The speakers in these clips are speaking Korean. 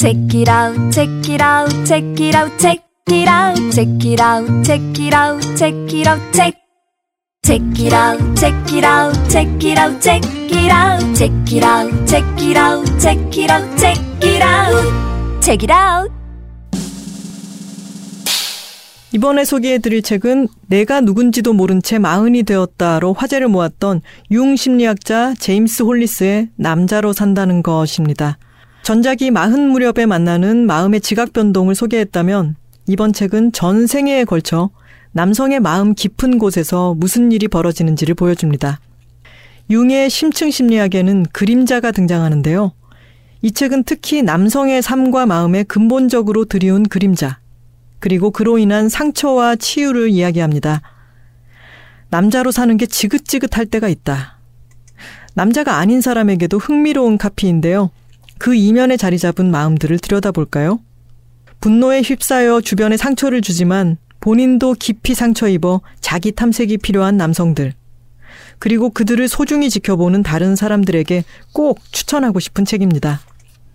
Check it out, check it out, check it out, check it out, check it out, check it out, check it out, check. Check it out, check it out, check it out, check it out, check it out, check it out, check it out, check it out, check it out. 이번에 소개해드릴 책은 내가 누군지도 모른 채 마흔이 되었다로 화제를 모았던 융 심리학자 제임스 홀리스의 남자로 산다는 것입니다. 전작이 마흔 무렵에 만나는 마음의 지각 변동을 소개했다면 이번 책은 전 생애에 걸쳐 남성의 마음 깊은 곳에서 무슨 일이 벌어지는지를 보여줍니다. 융의 심층 심리학에는 그림자가 등장하는데요. 이 책은 특히 남성의 삶과 마음에 근본적으로 들이운 그림자, 그리고 그로 인한 상처와 치유를 이야기합니다. 남자로 사는 게 지긋지긋할 때가 있다. 남자가 아닌 사람에게도 흥미로운 카피인데요. 그 이면에 자리 잡은 마음들을 들여다볼까요? 분노에 휩싸여 주변에 상처를 주지만 본인도 깊이 상처 입어 자기 탐색이 필요한 남성들. 그리고 그들을 소중히 지켜보는 다른 사람들에게 꼭 추천하고 싶은 책입니다.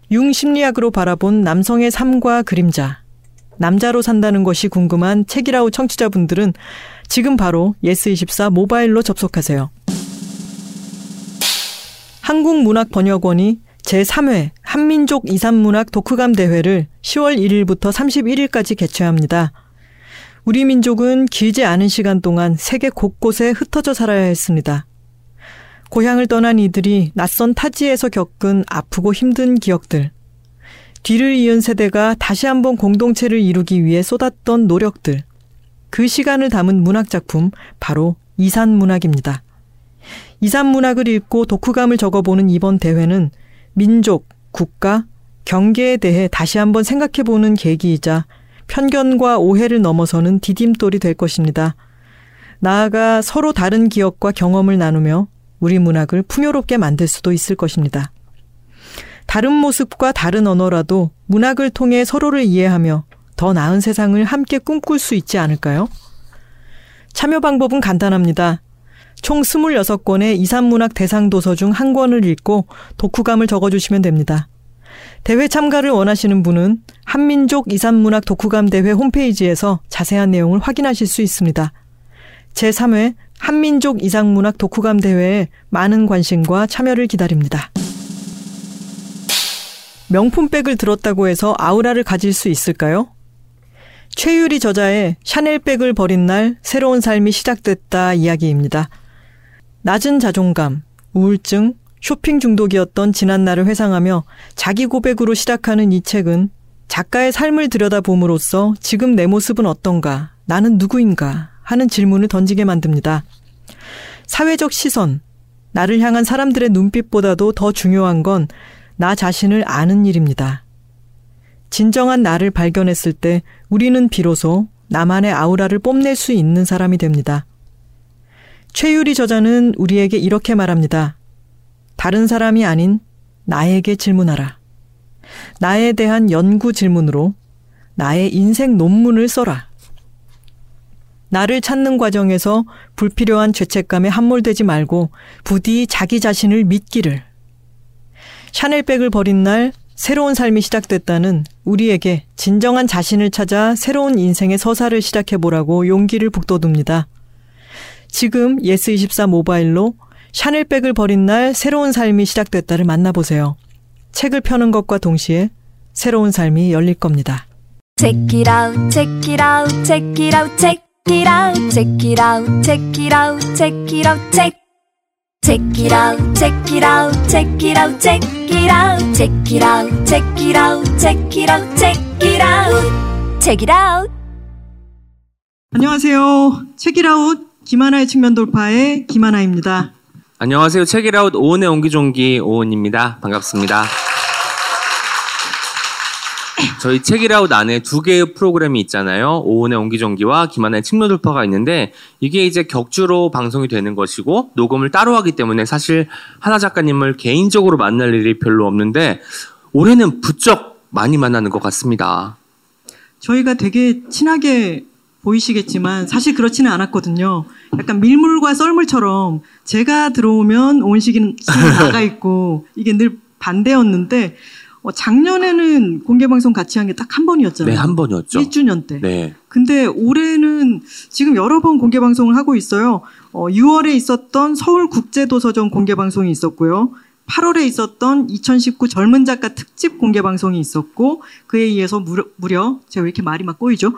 융 심리학으로 바라본 남성의 삶과 그림자. 남자로 산다는 것이 궁금한 책이라우 청취자분들은 지금 바로 예스24 모바일로 접속하세요. 한국문학번역원이 제3회 한민족 이산문학 독후감 대회를 10월 1일부터 31일까지 개최합니다. 우리 민족은 길지 않은 시간 동안 세계 곳곳에 흩어져 살아야 했습니다. 고향을 떠난 이들이 낯선 타지에서 겪은 아프고 힘든 기억들, 뒤를 이은 세대가 다시 한번 공동체를 이루기 위해 쏟았던 노력들. 그 시간을 담은 문학작품, 바로 이산문학입니다. 이산문학을 읽고 독후감을 적어보는 이번 대회는 민족, 국가, 경계에 대해 다시 한번 생각해 보는 계기이자 편견과 오해를 넘어서는 디딤돌이 될 것입니다. 나아가 서로 다른 기억과 경험을 나누며 우리 문학을 풍요롭게 만들 수도 있을 것입니다. 다른 모습과 다른 언어라도 문학을 통해 서로를 이해하며 더 나은 세상을 함께 꿈꿀 수 있지 않을까요? 참여 방법은 간단합니다. 총 26권의 이산문학 대상 도서 중 한 권을 읽고 독후감을 적어주시면 됩니다. 대회 참가를 원하시는 분은 한민족 이산문학 독후감 대회 홈페이지에서 자세한 내용을 확인하실 수 있습니다. 제3회 한민족 이상문학 독후감 대회에 많은 관심과 참여를 기다립니다. 명품백을 들었다고 해서 아우라를 가질 수 있을까요? 최유리 저자의 샤넬백을 버린 날 새로운 삶이 시작됐다 이야기입니다. 낮은 자존감, 우울증, 쇼핑 중독이었던 지난날을 회상하며 자기 고백으로 시작하는 이 책은 작가의 삶을 들여다봄으로써 지금 내 모습은 어떤가, 나는 누구인가 하는 질문을 던지게 만듭니다. 사회적 시선, 나를 향한 사람들의 눈빛보다도 더 중요한 건 나 자신을 아는 일입니다. 진정한 나를 발견했을 때 우리는 비로소 나만의 아우라를 뽐낼 수 있는 사람이 됩니다. 최유리 저자는 우리에게 이렇게 말합니다. 다른 사람이 아닌 나에게 질문하라. 나에 대한 연구 질문으로 나의 인생 논문을 써라. 나를 찾는 과정에서 불필요한 죄책감에 함몰되지 말고 부디 자기 자신을 믿기를. 샤넬백을 버린 날 새로운 삶이 시작됐다는 우리에게 진정한 자신을 찾아 새로운 인생의 서사를 시작해보라고 용기를 북돋웁니다. 지금 예스24 모바일로 샤넬백을 버린 날 새로운 삶이 시작됐다를 만나보세요. 책을 펴는 것과 동시에 새로운 삶이 열릴 겁니다. Check it out, check it out, check it out, check it out, check it out, check it out, check it out, check. Check it out, check it out, check it out, check it out, check it out, check it out, check it out, check it out, check it out. 안녕하세요. 책이라웃 김하나의 측면 돌파의 김하나입니다. 안녕하세요. 책이라웃 오은의 옹기종기 오은입니다. 반갑습니다. 저희 책이라웃 안에 두 개의 프로그램이 있잖아요. 오은의 옹기종기와 김하나의 측면 돌파가 있는데 이게 이제 격주로 방송이 되는 것이고 녹음을 따로 하기 때문에 사실 하나 작가님을 개인적으로 만날 일이 별로 없는데 올해는 부쩍 많이 만나는 것 같습니다. 저희가 되게 친하게 보이시겠지만 사실 그렇지는 않았거든요. 약간 밀물과 썰물처럼 제가 들어오면 온식이 나가 있고 이게 늘 반대였는데 어, 작년에는 공개 방송 같이 한 게 딱 한 번이었잖아요. 네, 한 번이었죠. 1주년 때. 네. 근데 올해는 지금 여러 번 공개 방송을 하고 있어요. 어, 6월에 있었던 서울 국제도서전 공개 방송이 있었고요. 8월에 있었던 2019 젊은 작가 특집 공개 방송이 있었고 그에 의해서 무려, 무려 제가 왜 이렇게 말이 막 꼬이죠?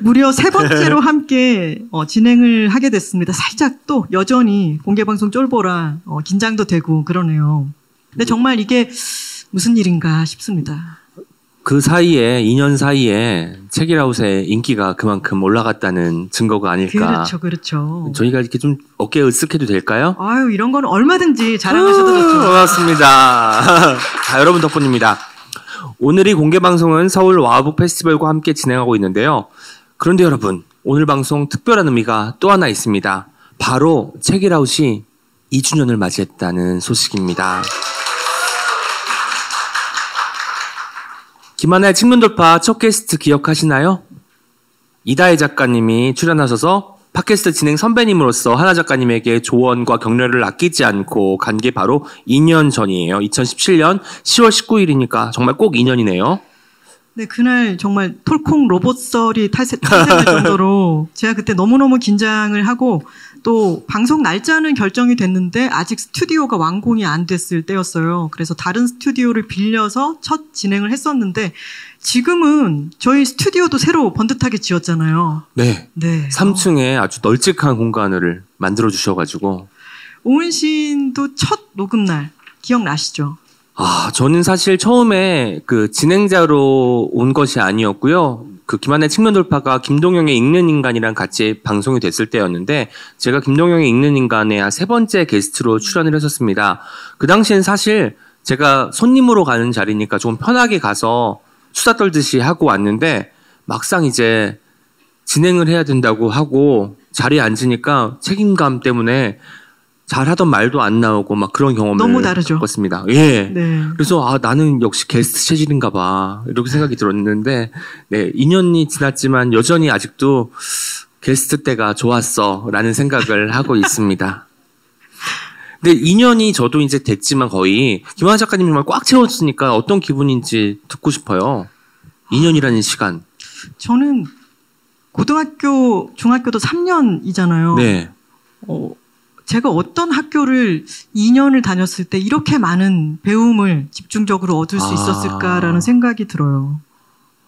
무려 세 번째로 함께 어, 진행을 하게 됐습니다. 살짝 또 여전히 공개 방송 쫄보라 어, 긴장도 되고 그러네요. 근데 정말 이게 무슨 일인가 싶습니다. 그 사이에 2년 사이에 책이라웃의 인기가 그만큼 올라갔다는 증거가 아닐까. 그렇죠, 그렇죠. 저희가 이렇게 좀 어깨 으쓱해도 될까요? 아유 이런 거는 얼마든지 자랑하셔도 음, 좋죠. 고맙습니다. 다 여러분 덕분입니다. 오늘 이 공개 방송은 서울 와우북 페스티벌과 함께 진행하고 있는데요. 그런데 여러분, 오늘 방송 특별한 의미가 또 하나 있습니다. 바로 책이라웃이 2주년을 맞이했다는 소식입니다. 김하나의 측면 돌파 첫 게스트 기억하시나요? 이다혜 작가님이 출연하셔서 팟캐스트 진행 선배님으로서 하나 작가님에게 조언과 격려를 아끼지 않고 간 게 바로 2년 전이에요. 2017년 10월 19일이니까 정말 꼭 2년이네요. 네, 그날 정말 톨콩 로봇설이 탈세, 탈세할 정도로 제가 그때 너무너무 긴장을 하고 또 방송 날짜는 결정이 됐는데 아직 스튜디오가 완공이 안 됐을 때였어요. 그래서 다른 스튜디오를 빌려서 첫 진행을 했었는데 지금은 저희 스튜디오도 새로 번듯하게 지었잖아요. 네. 네. 3층에 아주 널찍한 공간을 만들어 주셔가지고 오은신도 첫 녹음 날 기억나시죠? 아 저는 사실 처음에 그 진행자로 온 것이 아니었고요. 그 김한의 측면 돌파가 김동영의 읽는 인간이랑 같이 방송이 됐을 때였는데 제가 김동영의 읽는 인간의 한 세 번째 게스트로 출연을 했었습니다. 그 당시엔 사실 제가 손님으로 가는 자리니까 좀 편하게 가서 수다 떨듯이 하고 왔는데 막상 이제 진행을 해야 된다고 하고 자리에 앉으니까 책임감 때문에 잘하던 말도 안 나오고 막 그런 경험을 너무 다르죠. 겪었습니다. 예. 네. 그래서 아 나는 역시 게스트 체질인가 봐 이렇게 생각이 들었는데 네 2년이 지났지만 여전히 아직도 게스트 때가 좋았어라는 생각을 하고 있습니다. 근데 2년이 저도 이제 됐지만 거의 김환 작가님 정말 꽉 채웠으니까 어떤 기분인지 듣고 싶어요. 2년이라는 시간. 저는 고등학교, 중학교도 3년이잖아요. 네. 어, 제가 어떤 학교를 2년을 다녔을 때 이렇게 많은 배움을 집중적으로 얻을 수 아. 있었을까라는 생각이 들어요.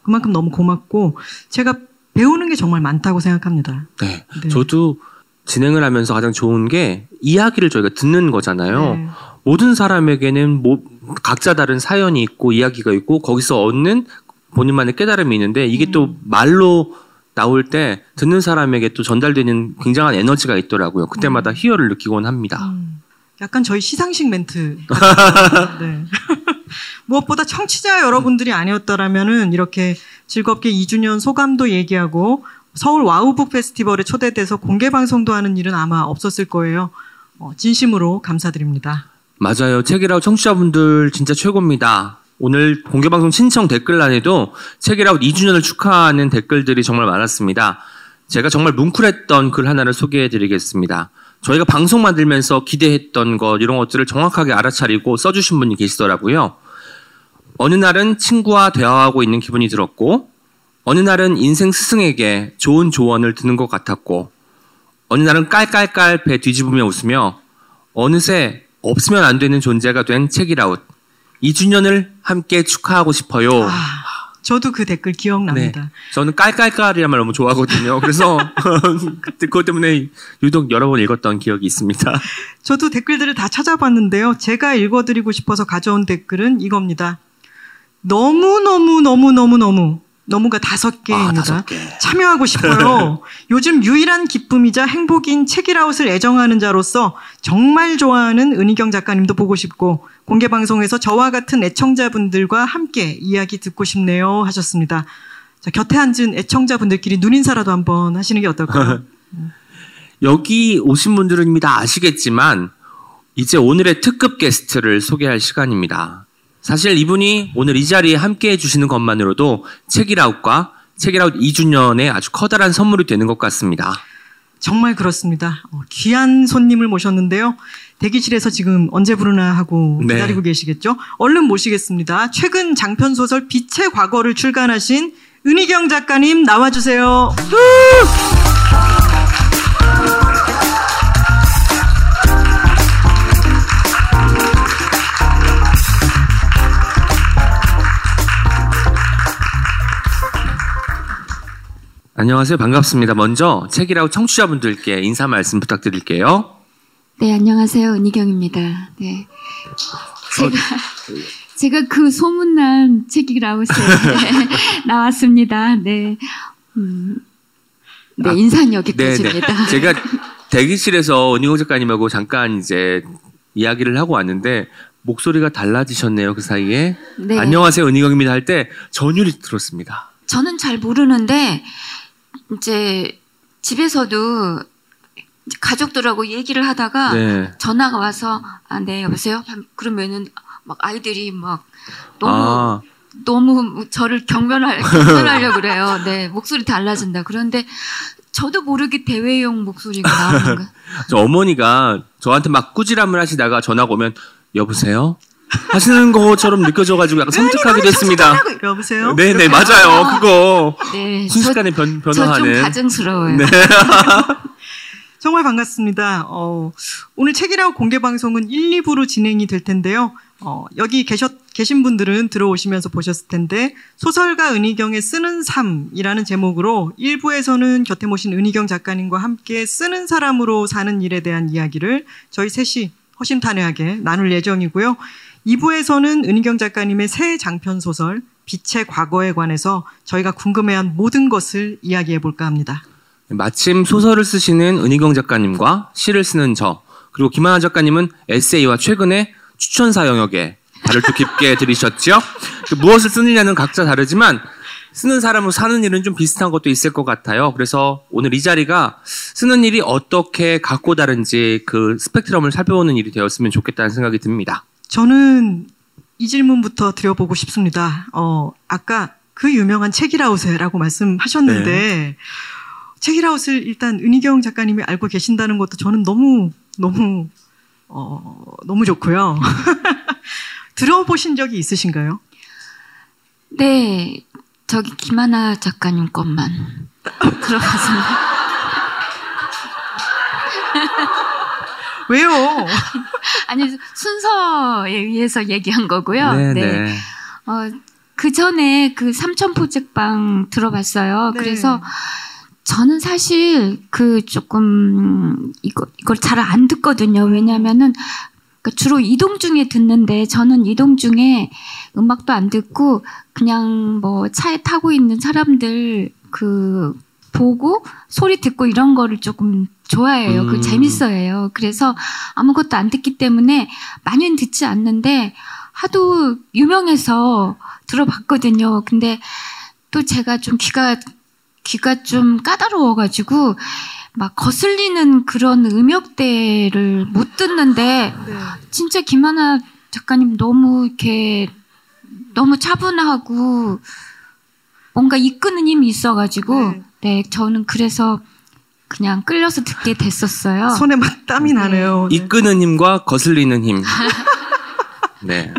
그만큼 너무 고맙고 제가 배우는 게 정말 많다고 생각합니다. 네. 네. 저도 진행을 하면서 가장 좋은 게 이야기를 저희가 듣는 거잖아요. 네. 모든 사람에게는 뭐 각자 다른 사연이 있고 이야기가 있고 거기서 얻는 본인만의 깨달음이 있는데 이게 음. 또 말로 나올 때 듣는 사람에게 또 전달되는 굉장한 에너지가 있더라고요. 그때마다 희열을 느끼곤 합니다. 음, 약간 저희 시상식 멘트. 네. 무엇보다 청취자 여러분들이 아니었더라면은 이렇게 즐겁게 2주년 소감도 얘기하고 서울 와우북 페스티벌에 초대돼서 공개 방송도 하는 일은 아마 없었을 거예요. 어, 진심으로 감사드립니다. 맞아요. 책이라웃 청취자분들 진짜 최고입니다. 오늘 공개방송 신청 댓글란에도 책이라웃 2주년을 축하하는 댓글들이 정말 많았습니다. 제가 정말 뭉클했던 글 하나를 소개해 드리겠습니다. 저희가 방송 만들면서 기대했던 것, 이런 것들을 정확하게 알아차리고 써주신 분이 계시더라고요. 어느 날은 친구와 대화하고 있는 기분이 들었고, 어느 날은 인생 스승에게 좋은 조언을 듣는 것 같았고, 어느 날은 깔깔깔 배 뒤집으며 웃으며, 어느새 없으면 안 되는 존재가 된 책이라웃. 2주년을 함께 축하하고 싶어요. 아, 저도 그 댓글 기억납니다. 네. 저는 깔깔깔이란 말 너무 좋아하거든요. 그래서 그것 때문에 유독 여러 번 읽었던 기억이 있습니다. 저도 댓글들을 다 찾아봤는데요. 제가 읽어드리고 싶어서 가져온 댓글은 이겁니다. 너무너무너무너무너무 너무가 다섯 개입니다. 아, 다섯 개. 참여하고 싶어요. 요즘 유일한 기쁨이자 행복인 책이라웃을 애정하는 자로서 정말 좋아하는 은희경 작가님도 보고 싶고 공개 방송에서 저와 같은 애청자분들과 함께 이야기 듣고 싶네요 하셨습니다. 자, 곁에 앉은 애청자분들끼리 눈인사라도 한번 하시는 게 어떨까요? 여기 오신 분들은 이미 다 아시겠지만 이제 오늘의 특급 게스트를 소개할 시간입니다. 사실 이분이 오늘 이 자리에 함께 해주시는 것만으로도 책이라웃과 책이라웃 2주년에 아주 커다란 선물이 되는 것 같습니다. 정말 그렇습니다. 어, 귀한 손님을 모셨는데요. 대기실에서 지금 언제 부르나 하고 네. 기다리고 계시겠죠? 얼른 모시겠습니다. 최근 장편 소설 빛의 과거를 출간하신 은희경 작가님 나와주세요. 안녕하세요. 반갑습니다. 먼저 책이라고 청취자분들께 인사 말씀 부탁드릴게요. 네, 안녕하세요. 은희경입니다. 네. 제가, 제가 그 소문난 책이라우스에 나왔습니다. 네. 음, 네, 아, 인사는 여기까지입니다. 제가 대기실에서 은희공 작가님하고 잠깐 이제 이야기를 하고 왔는데 목소리가 달라지셨네요. 그 사이에. 네. 안녕하세요. 은희경입니다 할 때 전율이 들었습니다. 저는 잘 모르는데, 이제 집에서도 가족들하고 얘기를 하다가 네. 전화가 와서, 아, 네, 여보세요? 그러면은 막 아이들이 막 너무 아, 너무 저를 경멸할, 경멸하려고 그래요. 네, 목소리 달라진다. 그런데 저도 모르게 대외용 목소리가 나오는 거. 저 어머니가 저한테 막 꾸지람을 하시다가 전화가 오면 여보세요? 하시는 것처럼 느껴져가지고 약간 섬뜩하게 됐습니다. 여보세요? 네네 맞아요 그거 네, 저, 순식간에 변, 변화하는 가증스러워요. 네. 정말 반갑습니다. 어, 오늘 책이라고 공개 방송은 1, 2부로 진행이 될 텐데요. 어, 여기 계셨, 계신 분들은 들어오시면서 보셨을 텐데 소설가 은희경의 쓰는 삶이라는 제목으로 1부에서는 곁에 모신 은희경 작가님과 함께 쓰는 사람으로 사는 일에 대한 이야기를 저희 셋이 허심탄회하게 나눌 예정이고요. 2부에서는 은희경 작가님의 새 장편 소설 빛의 과거에 관해서 저희가 궁금해한 모든 것을 이야기해 볼까 합니다. 마침 소설을 쓰시는 은희경 작가님과 시를 쓰는 저 그리고 김하나 작가님은 에세이와 최근에 추천사 영역에 발을 또 깊게 들이셨죠. 그 무엇을 쓰느냐는 각자 다르지만 쓰는 사람으로 사는 일은 좀 비슷한 것도 있을 것 같아요. 그래서 오늘 이 자리가 쓰는 일이 어떻게 각고 다른지 그 스펙트럼을 살펴보는 일이 되었으면 좋겠다는 생각이 듭니다. 저는 이 질문부터 드려보고 싶습니다. 어, 아까 그 유명한 책이라우스라고 말씀하셨는데, 책이라우스를 일단 은희경 작가님이 알고 계신다는 것도 저는 너무, 너무, 어, 너무 좋고요. 들어보신 적이 있으신가요? 네, 저기 김하나 작가님 것만 들어봤습니다. 왜요? 아니 순서에 의해서 얘기한 거고요. 네. 어, 그 전에 그 삼천 포책방 들어봤어요. 네. 그래서 저는 사실 그 조금 이거 이걸 잘 안 듣거든요. 왜냐하면은 그 주로 이동 중에 듣는데 저는 이동 중에 음악도 안 듣고 그냥 뭐 차에 타고 있는 사람들 그 보고 소리 듣고 이런 거를 조금 좋아해요. 그 음. 재밌어해요. 그래서 아무것도 안 듣기 때문에 많이는 듣지 않는데 하도 유명해서 들어봤거든요. 근데 또 제가 좀 귀가 귀가 좀 까다로워가지고 막 거슬리는 그런 음역대를 못 듣는데 네. 진짜 김하나 작가님 너무 이렇게 너무 차분하고 뭔가 이끄는 힘이 있어가지고 네. 네, 저는 그래서 그냥 끌려서 듣게 됐었어요. 손에 막 땀이 네. 나네요. 네. 이끄는 힘과 거슬리는 힘. 네.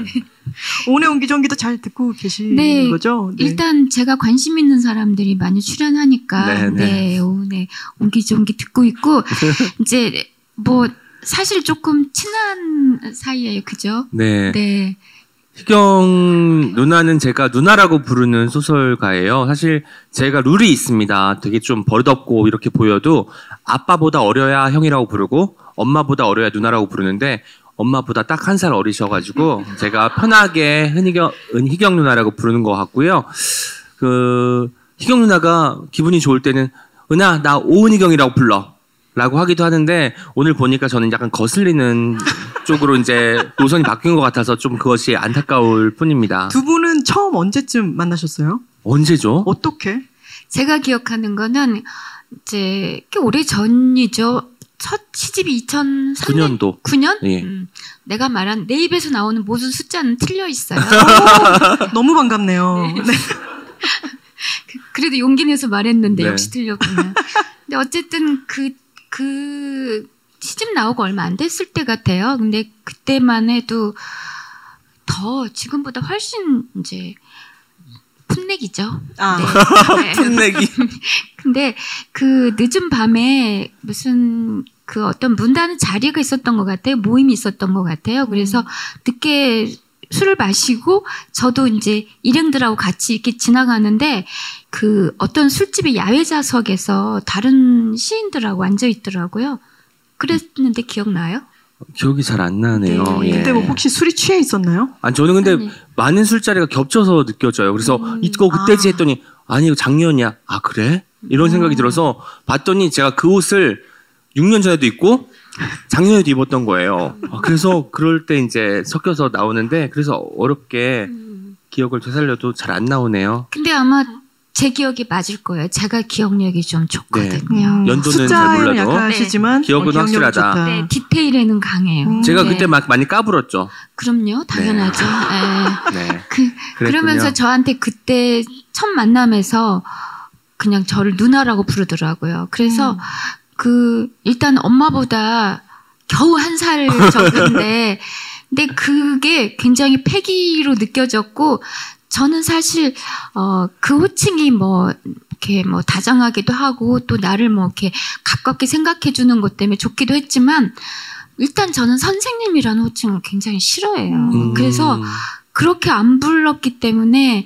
오늘 옹기종기도 잘 듣고 계시는 네, 거죠? 네. 일단 제가 관심 있는 사람들이 많이 출연하니까 네, 네, 네. 오, 네, 옹기종기 듣고 있고 이제 뭐 사실 조금 친한 사이예요, 그죠? 네. 네, 희경 누나는 제가 누나라고 부르는 소설가예요. 사실 제가 룰이 있습니다. 되게 좀 버릇없고 이렇게 보여도 아빠보다 어려야 형이라고 부르고 엄마보다 어려야 누나라고 부르는데 엄마보다 딱 한 살 어리셔가지고 제가 편하게 은희경, 은희경 누나라고 부르는 것 같고요. 그 희경 누나가 기분이 좋을 때는 은하 나 오은희경이라고 불러. 라고 하기도 하는데 오늘 보니까 저는 약간 거슬리는 쪽으로 이제 노선이 바뀐 것 같아서 좀 그것이 안타까울 뿐입니다. 두 분은 처음 언제쯤 만나셨어요? 언제죠? 어떻게? 제가 기억하는 거는 이제 꽤 오래 전이죠. 첫 시집이 2003년 9년도. 9년? 예. 음, 내가 말한 내 입에서 나오는 모든 숫자는 틀려 있어요. 너무 반갑네요. 네. 그래도 용기 내서 말했는데 네. 역시 틀렸구나. 근데 어쨌든 그 그 시집 나오고 얼마 안 됐을 때 같아요. 근데 그때만 해도 더 지금보다 훨씬 이제 풋내기죠. 아, 네. 풋내기. 근데 그 늦은 밤에 무슨 그 어떤 문다는 자리가 있었던 것 같아요. 모임이 있었던 것 같아요. 그래서 늦게 술을 마시고 저도 이제 일행들하고 같이 이렇게 지나가는데 그 어떤 술집의 야외 좌석에서 다른 시인들하고 앉아 있더라고요. 그랬는데 기억나요? 기억이 잘 안 나네요. 네. 예. 그때 뭐 혹시 술이 취해 있었나요? 아니 저는 근데 아니. 많은 술자리가 겹쳐서 느껴져요. 그래서 음. 이거 그때지 아. 했더니 아니 이거 작년이야. 아 그래? 이런 생각이 들어서 봤더니 제가 그 옷을 6년 전에도 입고 작년에도 입었던 거예요. 아, 그래서 그럴 때 이제 섞여서 나오는데 그래서 어렵게 음. 기억을 되살려도 잘 안 나오네요. 근데 아마 제 기억이 맞을 거예요. 제가 기억력이 좀 좋거든요. 음, 연도는 잘 몰라도 약하시지만 기억은 어, 확실하다. 좋다. 네, 디테일에는 강해요. 음. 제가 네. 그때 막 많이 까불었죠. 그럼요, 당연하죠. 예. 네. 그, 그랬군요. 그러면서 저한테 그때 첫 만남에서 그냥 저를 누나라고 부르더라고요. 그래서 음. 그 일단 엄마보다 겨우 한 살 적은데 근데 그게 굉장히 패기로 느껴졌고 저는 사실 어 그 호칭이 뭐 이렇게 뭐 다정하기도 하고 또 나를 뭐 이렇게 가깝게 생각해 주는 것 때문에 좋기도 했지만 일단 저는 선생님이라는 호칭을 굉장히 싫어해요. 음. 그래서 그렇게 안 불렀기 때문에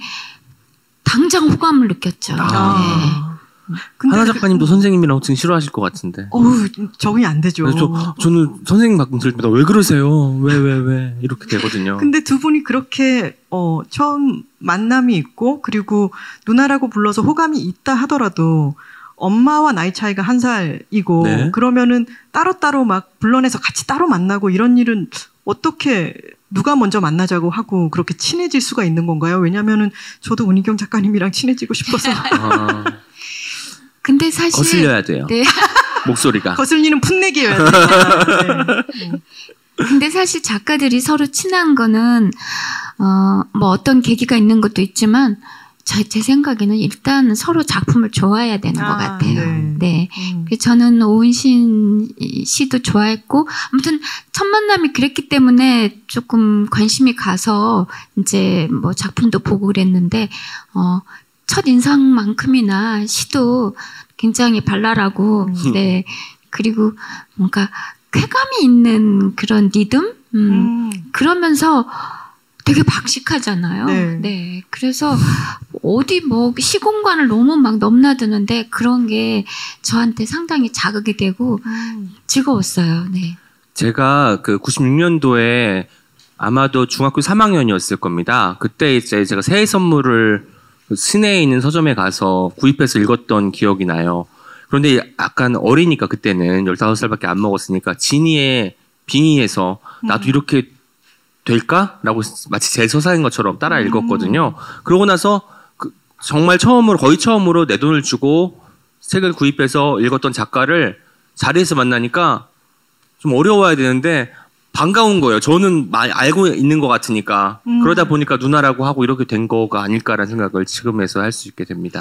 당장 호감을 느꼈죠. 네. 아. 근데 하나 그- 작가님도 선생님이랑 호칭 싫어하실 것 같은데. 어우 적응이 안 되죠. 저, 저는 선생님 가끔 들을 때마다 왜 그러세요? 왜, 왜, 왜? 이렇게 되거든요. 근데 두 분이 그렇게 어, 처음 만남이 있고 그리고 누나라고 불러서 호감이 있다 하더라도 엄마와 나이 차이가 한 살이고 네. 그러면은 따로 따로 막 불러내서 같이 따로 만나고 이런 일은 어떻게 누가 먼저 만나자고 하고 그렇게 친해질 수가 있는 건가요? 왜냐면은 저도 운희경 작가님이랑 친해지고 싶어서 아, 근데 사실 거슬려야 돼요. 네. 목소리가. 거슬리는 풋내기여야 돼요. 네. 근데 사실 작가들이 서로 친한 거는 어, 뭐 어떤 계기가 있는 것도 있지만 저, 제 생각에는 일단 서로 작품을 좋아해야 되는 것 아, 같아요. 네. 네. 음. 저는 오은신 씨도 좋아했고 아무튼 첫 만남이 그랬기 때문에 조금 관심이 가서 이제 뭐 작품도 보고 그랬는데 어, 첫 인상만큼이나 시도 굉장히 발랄하고 음. 네 그리고 뭔가 쾌감이 있는 그런 리듬 음, 음. 그러면서 되게 박식하잖아요. 네. 네. 그래서 어디 뭐 시공간을 너무 막 넘나드는데 그런 게 저한테 상당히 자극이 되고 음. 즐거웠어요. 네. 제가 그 96년도에 아마도 중학교 3학년이었을 겁니다. 그때 이제 제가 새해 선물을 그 시내에 있는 서점에 가서 구입해서 읽었던 기억이 나요. 그런데 약간 어리니까 그때는 15살밖에 안 먹었으니까 진이의 빙의에서 나도 이렇게 될까? 라고 마치 제 서사인 것처럼 따라 읽었거든요. 그러고 나서 그 정말 처음으로, 거의 처음으로 내 돈을 주고 책을 구입해서 읽었던 작가를 자리에서 만나니까 좀 어려워야 되는데 반가운 거예요. 저는 많이 알고 있는 것 같으니까 음. 그러다 보니까 누나라고 하고 이렇게 된 거가 아닐까라는 생각을 지금에서 할 수 있게 됩니다.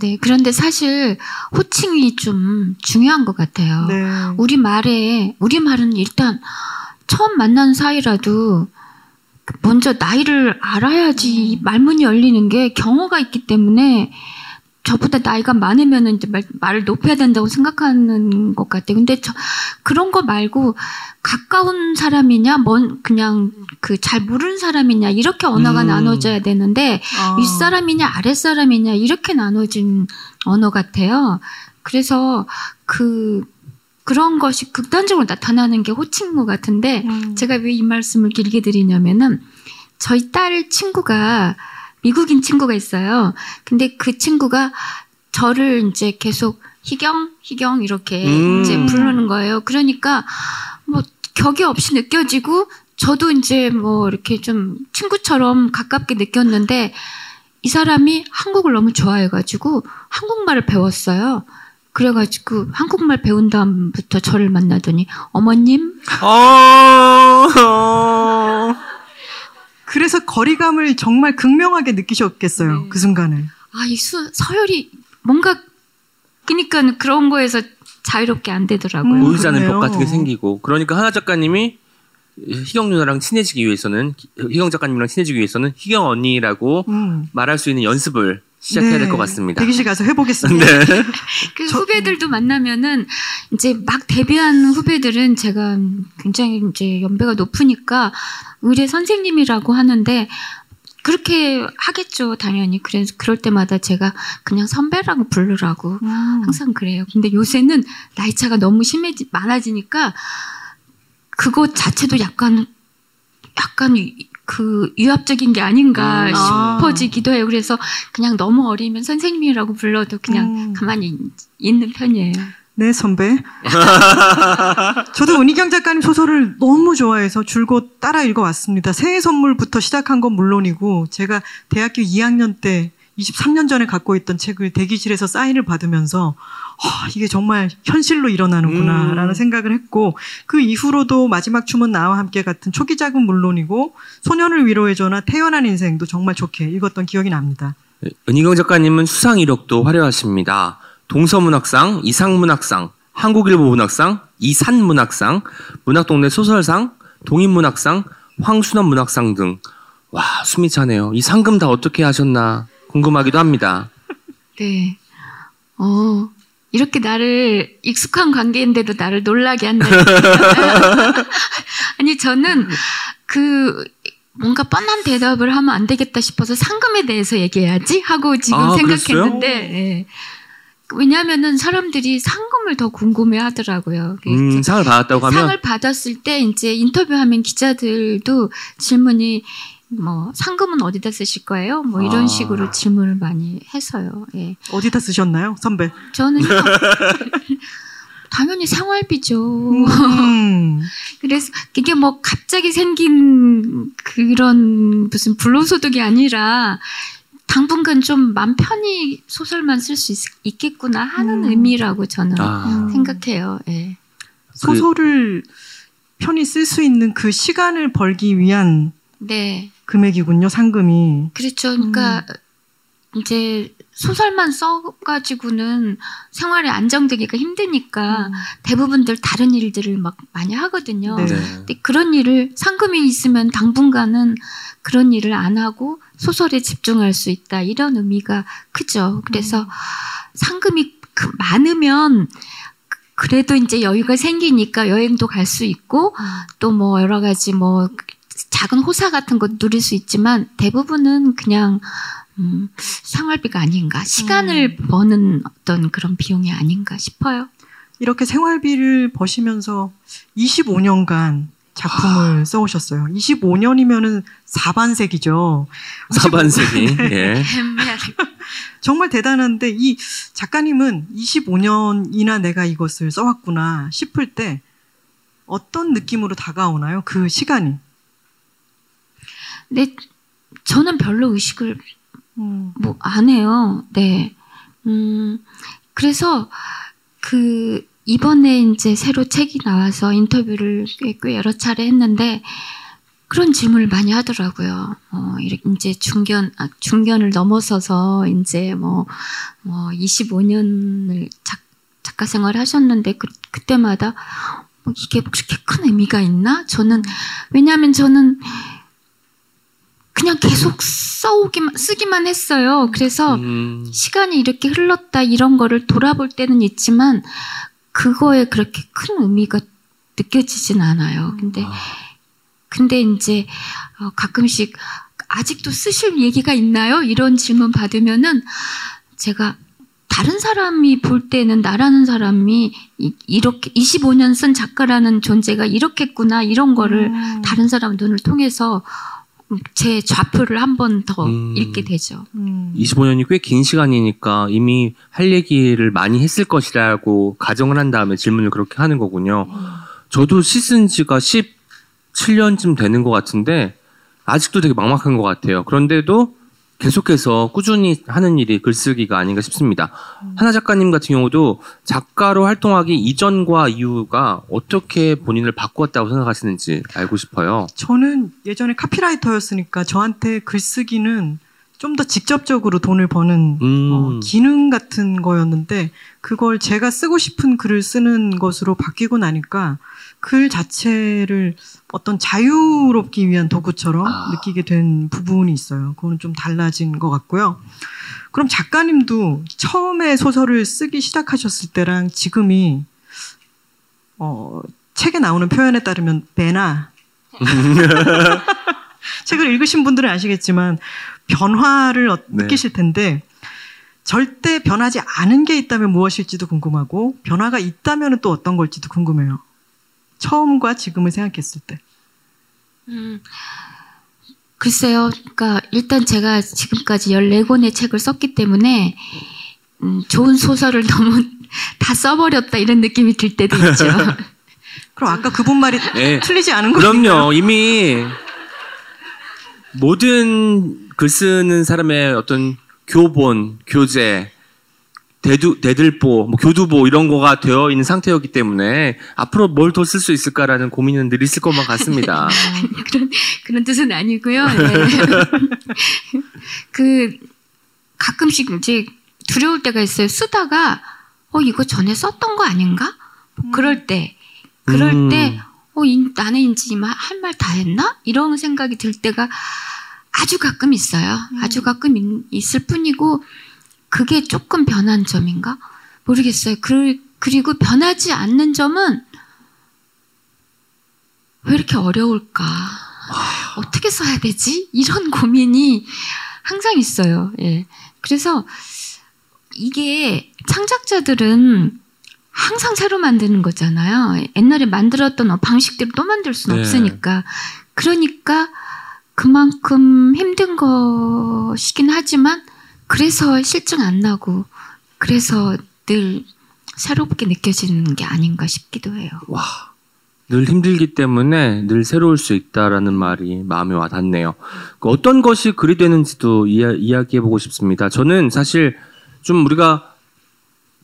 네. 그런데 사실 호칭이 좀 중요한 것 같아요. 네. 우리 말에 우리 말은 일단 처음 만난 사이라도 먼저 나이를 알아야지 말문이 열리는 게 경호가 있기 때문에 저보다 나이가 많으면은 이제 말, 말을 높여야 된다고 생각하는 것 같아요. 근데 저 그런 거 말고 가까운 사람이냐, 먼 그냥 그 잘 모르는 사람이냐 이렇게 언어가 음. 나눠져야 되는데 아. 윗사람이냐 아랫사람이냐 이렇게 나눠진 언어 같아요. 그래서 그 그런 것이 극단적으로 나타나는 게 호칭어 같은데 음. 제가 왜 이 말씀을 길게 드리냐면은 저희 딸 친구가 미국인 친구가 있어요. 근데 그 친구가 저를 이제 계속 희경, 희경 이렇게 음. 이제 부르는 거예요. 그러니까 뭐 격이 없이 느껴지고 저도 이제 뭐 이렇게 좀 친구처럼 가깝게 느꼈는데 이 사람이 한국을 너무 좋아해가지고 한국말을 배웠어요. 그래가지고 한국말 배운 다음부터 저를 만나더니 어머님 어... 그래서 거리감을 정말 극명하게 느끼셨겠어요. 네. 그 순간을. 아, 이 수, 서열이 뭔가, 그니까 그런 거에서 자유롭게 안 되더라고요. 음. 보이지 않는 그러네요. 벽 같은 게 생기고 그러니까 하나 작가님이 희경 누나랑 친해지기 위해서는 희경 작가님이랑 친해지기 위해서는 희경 언니라고 음. 말할 수 있는 연습을 시작해야 네. 될것 같습니다. 대기실 가서 해보겠습니다. 네. 그 저- 후배들도 만나면은 이제 막 데뷔한 후배들은 제가 굉장히 이제 연배가 높으니까 의뢰 선생님이라고 하는데 그렇게 하겠죠 당연히 그래서 그럴 때마다 제가 그냥 선배라고 부르라고 음. 항상 그래요. 근데 요새는 나이 차가 너무 심해지 많아지니까 그것 자체도 약간 약간 이- 그 유압적인 게 아닌가 음. 아. 싶어지기도 해요. 그래서 그냥 너무 어리면 선생님이라고 불러도 그냥 음. 가만히 있- 있는 편이에요. 네, 선배. 저도 은희경 작가님 소설을 너무 좋아해서 줄곧 따라 읽어왔습니다. 새해 선물부터 시작한 건 물론이고, 제가 대학교 2학년 때 23년 전에 갖고 있던 책을 대기실에서 사인을 받으면서, 아, 이게 정말 현실로 일어나는구나, 음. 라는 생각을 했고, 그 이후로도 마지막 춤은 나와 함께 같은 초기작은 물론이고, 소년을 위로해줘나 태어난 인생도 정말 좋게 읽었던 기억이 납니다. 은희경 작가님은 수상 이력도 화려하십니다. 동서문학상, 이상문학상, 한국일보문학상, 이산문학상, 문학동네 소설상, 동인문학상, 황순원 문학상 등. 와, 숨이 차네요. 이 상금 다 어떻게 하셨나 궁금하기도 합니다. 네. 어, 이렇게 나를 익숙한 관계인데도 나를 놀라게 한다. 아니, 저는 그, 뭔가 뻔한 대답을 하면 안 되겠다 싶어서 상금에 대해서 얘기해야지 하고 지금 아, 생각했는데, 예. 왜냐하면은 사람들이 상금을 더 궁금해 하더라고요. 음, 상을 받았다고 하면 상을 받았을 때 이제 인터뷰하면 기자들도 질문이 뭐 상금은 어디다 쓰실 거예요? 뭐 이런 아. 식으로 질문을 많이 해서요. 예. 어디다 쓰셨나요, 선배? 저는 당연히 생활비죠. 음. 그래서 이게 뭐 갑자기 생긴 그런 무슨 불로소득이 아니라 당분간 좀 맘 편히 소설만 쓸 수 있겠구나 하는 음. 의미라고 저는 아, 생각해요. 예. 소설을 편히 쓸 수 있는 그 시간을 벌기 위한 네. 금액이군요, 상금이. 그렇죠. 그러니까 이제 소설만 써가지고는 생활이 안정되기가 힘드니까 대부분들 다른 일들을 막 많이 하거든요. 네. 네. 근데 그런 일을 상금이 있으면 당분간은 그런 일을 안 하고 소설에 집중할 수 있다 이런 의미가 크죠. 그래서 상금이 그- 많으면 그- 그래도 이제 여유가 생기니까 여행도 갈 수 있고 또 뭐 여러 가지 뭐 작은 호사 같은 것 누릴 수 있지만 대부분은 그냥 음, 생활비가 아닌가 시간을 버는 어떤 그런 비용이 아닌가 싶어요. 이렇게 생활비를 버시면서 25년간 작품을 써오셨어요. 25년이면은 4반세기죠. 사반세기. 예. 정말 대단한데 이 작가님은 25년이나 내가 이것을 써왔구나 싶을 때 어떤 느낌으로 다가오나요? 그 시간이. 근데 저는 별로 의식을 음. 뭐안 해요. 네. 음, 그래서 그 이번에 이제 새로 책이 나와서 인터뷰를 꽤, 꽤 여러 차례 했는데 그런 질문을 많이 하더라고요. 어, 이제 중견, 아, 중견을 넘어서서 이제 뭐, 뭐 25년을 작, 작가 생활을 하셨는데 그, 그때마다 뭐 이게 그렇게 큰 의미가 있나? 저는, 왜냐하면 저는 그냥 계속 써오기만, 쓰기만 했어요. 그래서 음, 시간이 이렇게 흘렀다 이런 거를 돌아볼 때는 있지만 그거에 그렇게 큰 의미가 느껴지진 않아요. 근데 아. 근데 이제 어, 가끔씩 아직도 쓰실 얘기가 있나요? 이런 질문 받으면은 제가 다른 사람이 볼 때는 나라는 사람이 이- 이렇게 25년 쓴 작가라는 존재가 이렇겠구나 이런 거를 음. 다른 사람 눈을 통해서 제 좌표를 한 번 더 음. 읽게 되죠. 음. 25년이 꽤 긴 시간이니까 이미 할 얘기를 많이 했을 것이라고 가정을 한 다음에 질문을 그렇게 하는 거군요. 저도 씻은 지가 17년쯤 되는 것 같은데 아직도 되게 막막한 것 같아요. 그런데도 계속해서 꾸준히 하는 일이 글쓰기가 아닌가 싶습니다. 하나 작가님 같은 경우도 작가로 활동하기 이전과 이후가 어떻게 본인을 바꾸었다고 생각하시는지 알고 싶어요. 저는 예전에 카피라이터였으니까 저한테 글쓰기는 좀 더 직접적으로 돈을 버는 음. 어, 기능 같은 거였는데 그걸 제가 쓰고 싶은 글을 쓰는 것으로 바뀌고 나니까 글 자체를 어떤 자유롭기 위한 도구처럼 아. 느끼게 된 부분이 있어요. 그거는 좀 달라진 것 같고요. 그럼 작가님도 처음에 소설을 쓰기 시작하셨을 때랑 지금이 어, 책에 나오는 표현에 따르면 배나 책을 읽으신 분들은 아시겠지만 변화를 어- 네. 느끼실 텐데 절대 변하지 않은 게 있다면 무엇일지도 궁금하고 변화가 있다면 또 어떤 걸지도 궁금해요. 처음과 지금을 생각했을 때. 음, 글쎄요. 그러니까 일단 제가 지금까지 14권의 책을 썼기 때문에 음, 좋은 소설을 너무 다 써버렸다 이런 느낌이 들 때도 있죠. 그럼 아까 그분 말이 네. 틀리지 않은 거예요? 그럼요. 이미 모든 글 쓰는 사람의 어떤 교본, 교재, 대두, 대들보, 뭐 교두보 이런 거가 되어 있는 상태였기 때문에 앞으로 뭘 더 쓸 수 있을까라는 고민은 늘 있을 것만 같습니다. 그런 그런 뜻은 아니고요. 네. 그 가끔씩 이제 두려울 때가 있어요. 쓰다가 어 이거 전에 썼던 거 아닌가? 뭐 그럴 때 그럴 음. 때 어, 이- 나는 이제 할말 다 했나? 이런 생각이 들 때가 아주 가끔 있어요. 아주 가끔 있, 있을 뿐이고 그게 조금 변한 점인가? 모르겠어요. 그, 그리고 변하지 않는 점은 왜 이렇게 어려울까? 어떻게 써야 되지? 이런 고민이 항상 있어요. 예. 그래서 이게 창작자들은 항상 새로 만드는 거잖아요. 옛날에 만들었던 어, 방식대로 또 만들 수는 네. 없으니까. 그러니까 그만큼 힘든 것이긴 하지만 그래서 실증 안 나고 그래서 늘 새롭게 느껴지는 게 아닌가 싶기도 해요. 와, 늘 힘들기 때문에 늘 새로울 수 있다라는 말이 마음에 와 닿네요. 그 어떤 것이 글이 되는지도 이야, 이야기해보고 싶습니다. 저는 사실 좀 우리가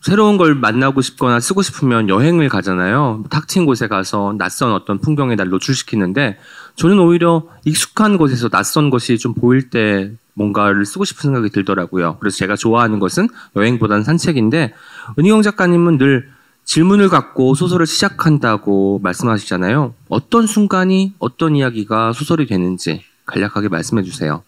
새로운 걸 만나고 싶거나 쓰고 싶으면 여행을 가잖아요. 탁 트인 곳에 가서 낯선 어떤 풍경에 날 노출시키는데 저는 오히려 익숙한 곳에서 낯선 것이 좀 보일 때 뭔가를 쓰고 싶은 생각이 들더라고요. 그래서 제가 좋아하는 것은 여행보다는 산책인데 은희경 작가님은 늘 질문을 갖고 소설을 시작한다고 말씀하시잖아요. 어떤 순간이 어떤 이야기가 소설이 되는지 간략하게 말씀해 주세요.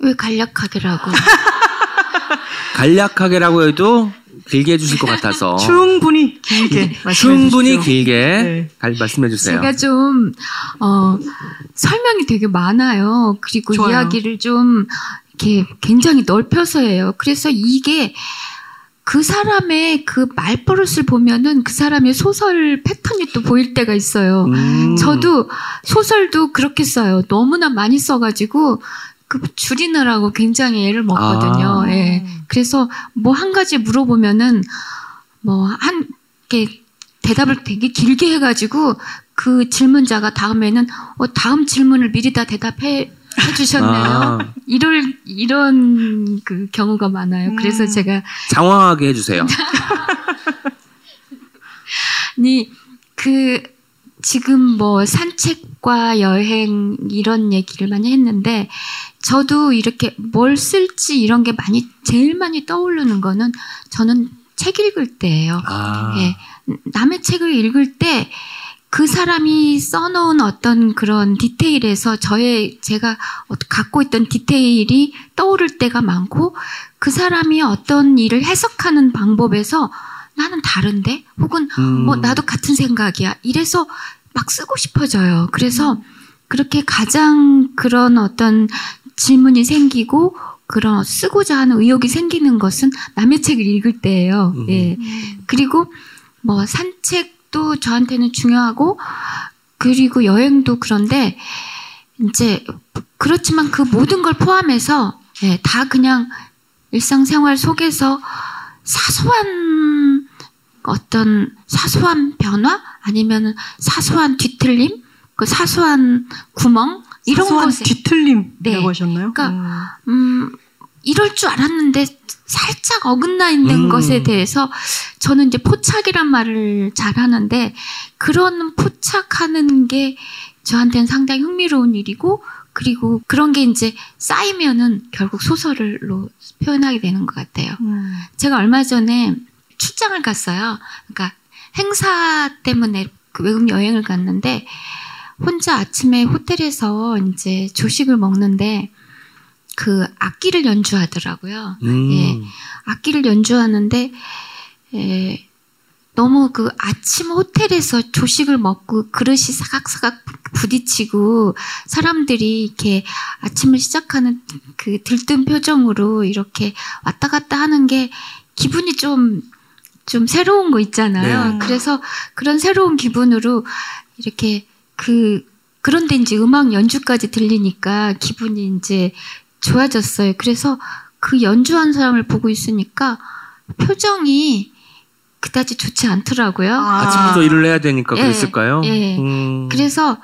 왜 간략하게라고? 간략하게라고 해도 길게 해주실 것 같아서 충분히 길게 말씀해 어. 충분히. 길게 네. 갈- 말씀해 주세요. 제가 좀 어, 설명이 되게 많아요. 그리고 좋아요. 이야기를 좀 이렇게 굉장히 넓혀서 해요. 그래서 이게 그 사람의 그 말버릇을 보면은 그 사람의 소설 패턴이 또 보일 때가 있어요. 음. 저도 소설도 그렇게 써요. 너무나 많이 써가지고 그 줄이느라고 굉장히 애를 먹거든요. 아. 예. 그래서 뭐 한 가지 물어보면은 뭐한게 대답을 되게 길게 해가지고 그 질문자가 다음에는 어, 다음 질문을 미리 다 대답해 해주셨네요. 아, 이럴 이런 그 경우가 많아요. 그래서 음. 제가 장황하게 해주세요. 아니 그 지금 뭐 산책 과 여행 이런 얘기를 많이 했는데 저도 이렇게 뭘 쓸지 이런 게 많이 제일 많이 떠오르는 거는 저는 책 읽을 때예요. 아, 예. 남의 책을 읽을 때 그 사람이 써놓은 어떤 그런 디테일에서 저의 제가 어- 갖고 있던 디테일이 떠오를 때가 많고 그 사람이 어떤 일을 해석하는 방법에서 나는 다른데 혹은 음. 어, 나도 같은 생각이야. 이래서 막 쓰고 싶어져요. 그래서 그렇게 가장 그런 어떤 질문이 생기고 그런 쓰고자 하는 의욕이 생기는 것은 남의 책을 읽을 때예요. 음. 예. 그리고 뭐 산책도 저한테는 중요하고 그리고 여행도 그런데 이제 그렇지만 그 모든 걸 포함해서 예, 다 그냥 일상생활 속에서 사소한 어떤 사소한 변화 아니면 사소한 뒤틀림 그 사소한 구멍 이런 사소한 것에 뒤틀림이라고 네. 하셨나요? 그러니까 음, 이럴 줄 알았는데 살짝 어긋나 있는 음. 것에 대해서 저는 이제 포착이란 말을 잘 하는데 그런 포착하는 게 저한테는 상당히 흥미로운 일이고 그리고 그런 게 이제 쌓이면은 결국 소설로 표현하게 되는 것 같아요. 음. 제가 얼마 전에 출장을 갔어요. 그러니까 행사 때문에 그 외국 여행을 갔는데 혼자 아침에 호텔에서 이제 조식을 먹는데 그 악기를 연주하더라고요. 음. 예. 악기를 연주하는데 에, 너무 그 아침 호텔에서 조식을 먹고 그릇이 사각사각 부딪히고 사람들이 이렇게 아침을 시작하는 그 들뜬 표정으로 이렇게 왔다 갔다 하는 게 기분이 좀, 좀 새로운 거 있잖아요. 네. 그래서 그런 새로운 기분으로 이렇게 그, 그런데 이제 음악 연주까지 들리니까 기분이 이제 좋아졌어요. 그래서 그 연주한 사람을 보고 있으니까 표정이 그다지 좋지 않더라고요. 아. 아침부터 일을 해야 되니까 예, 그랬을까요? 예. 음. 그래서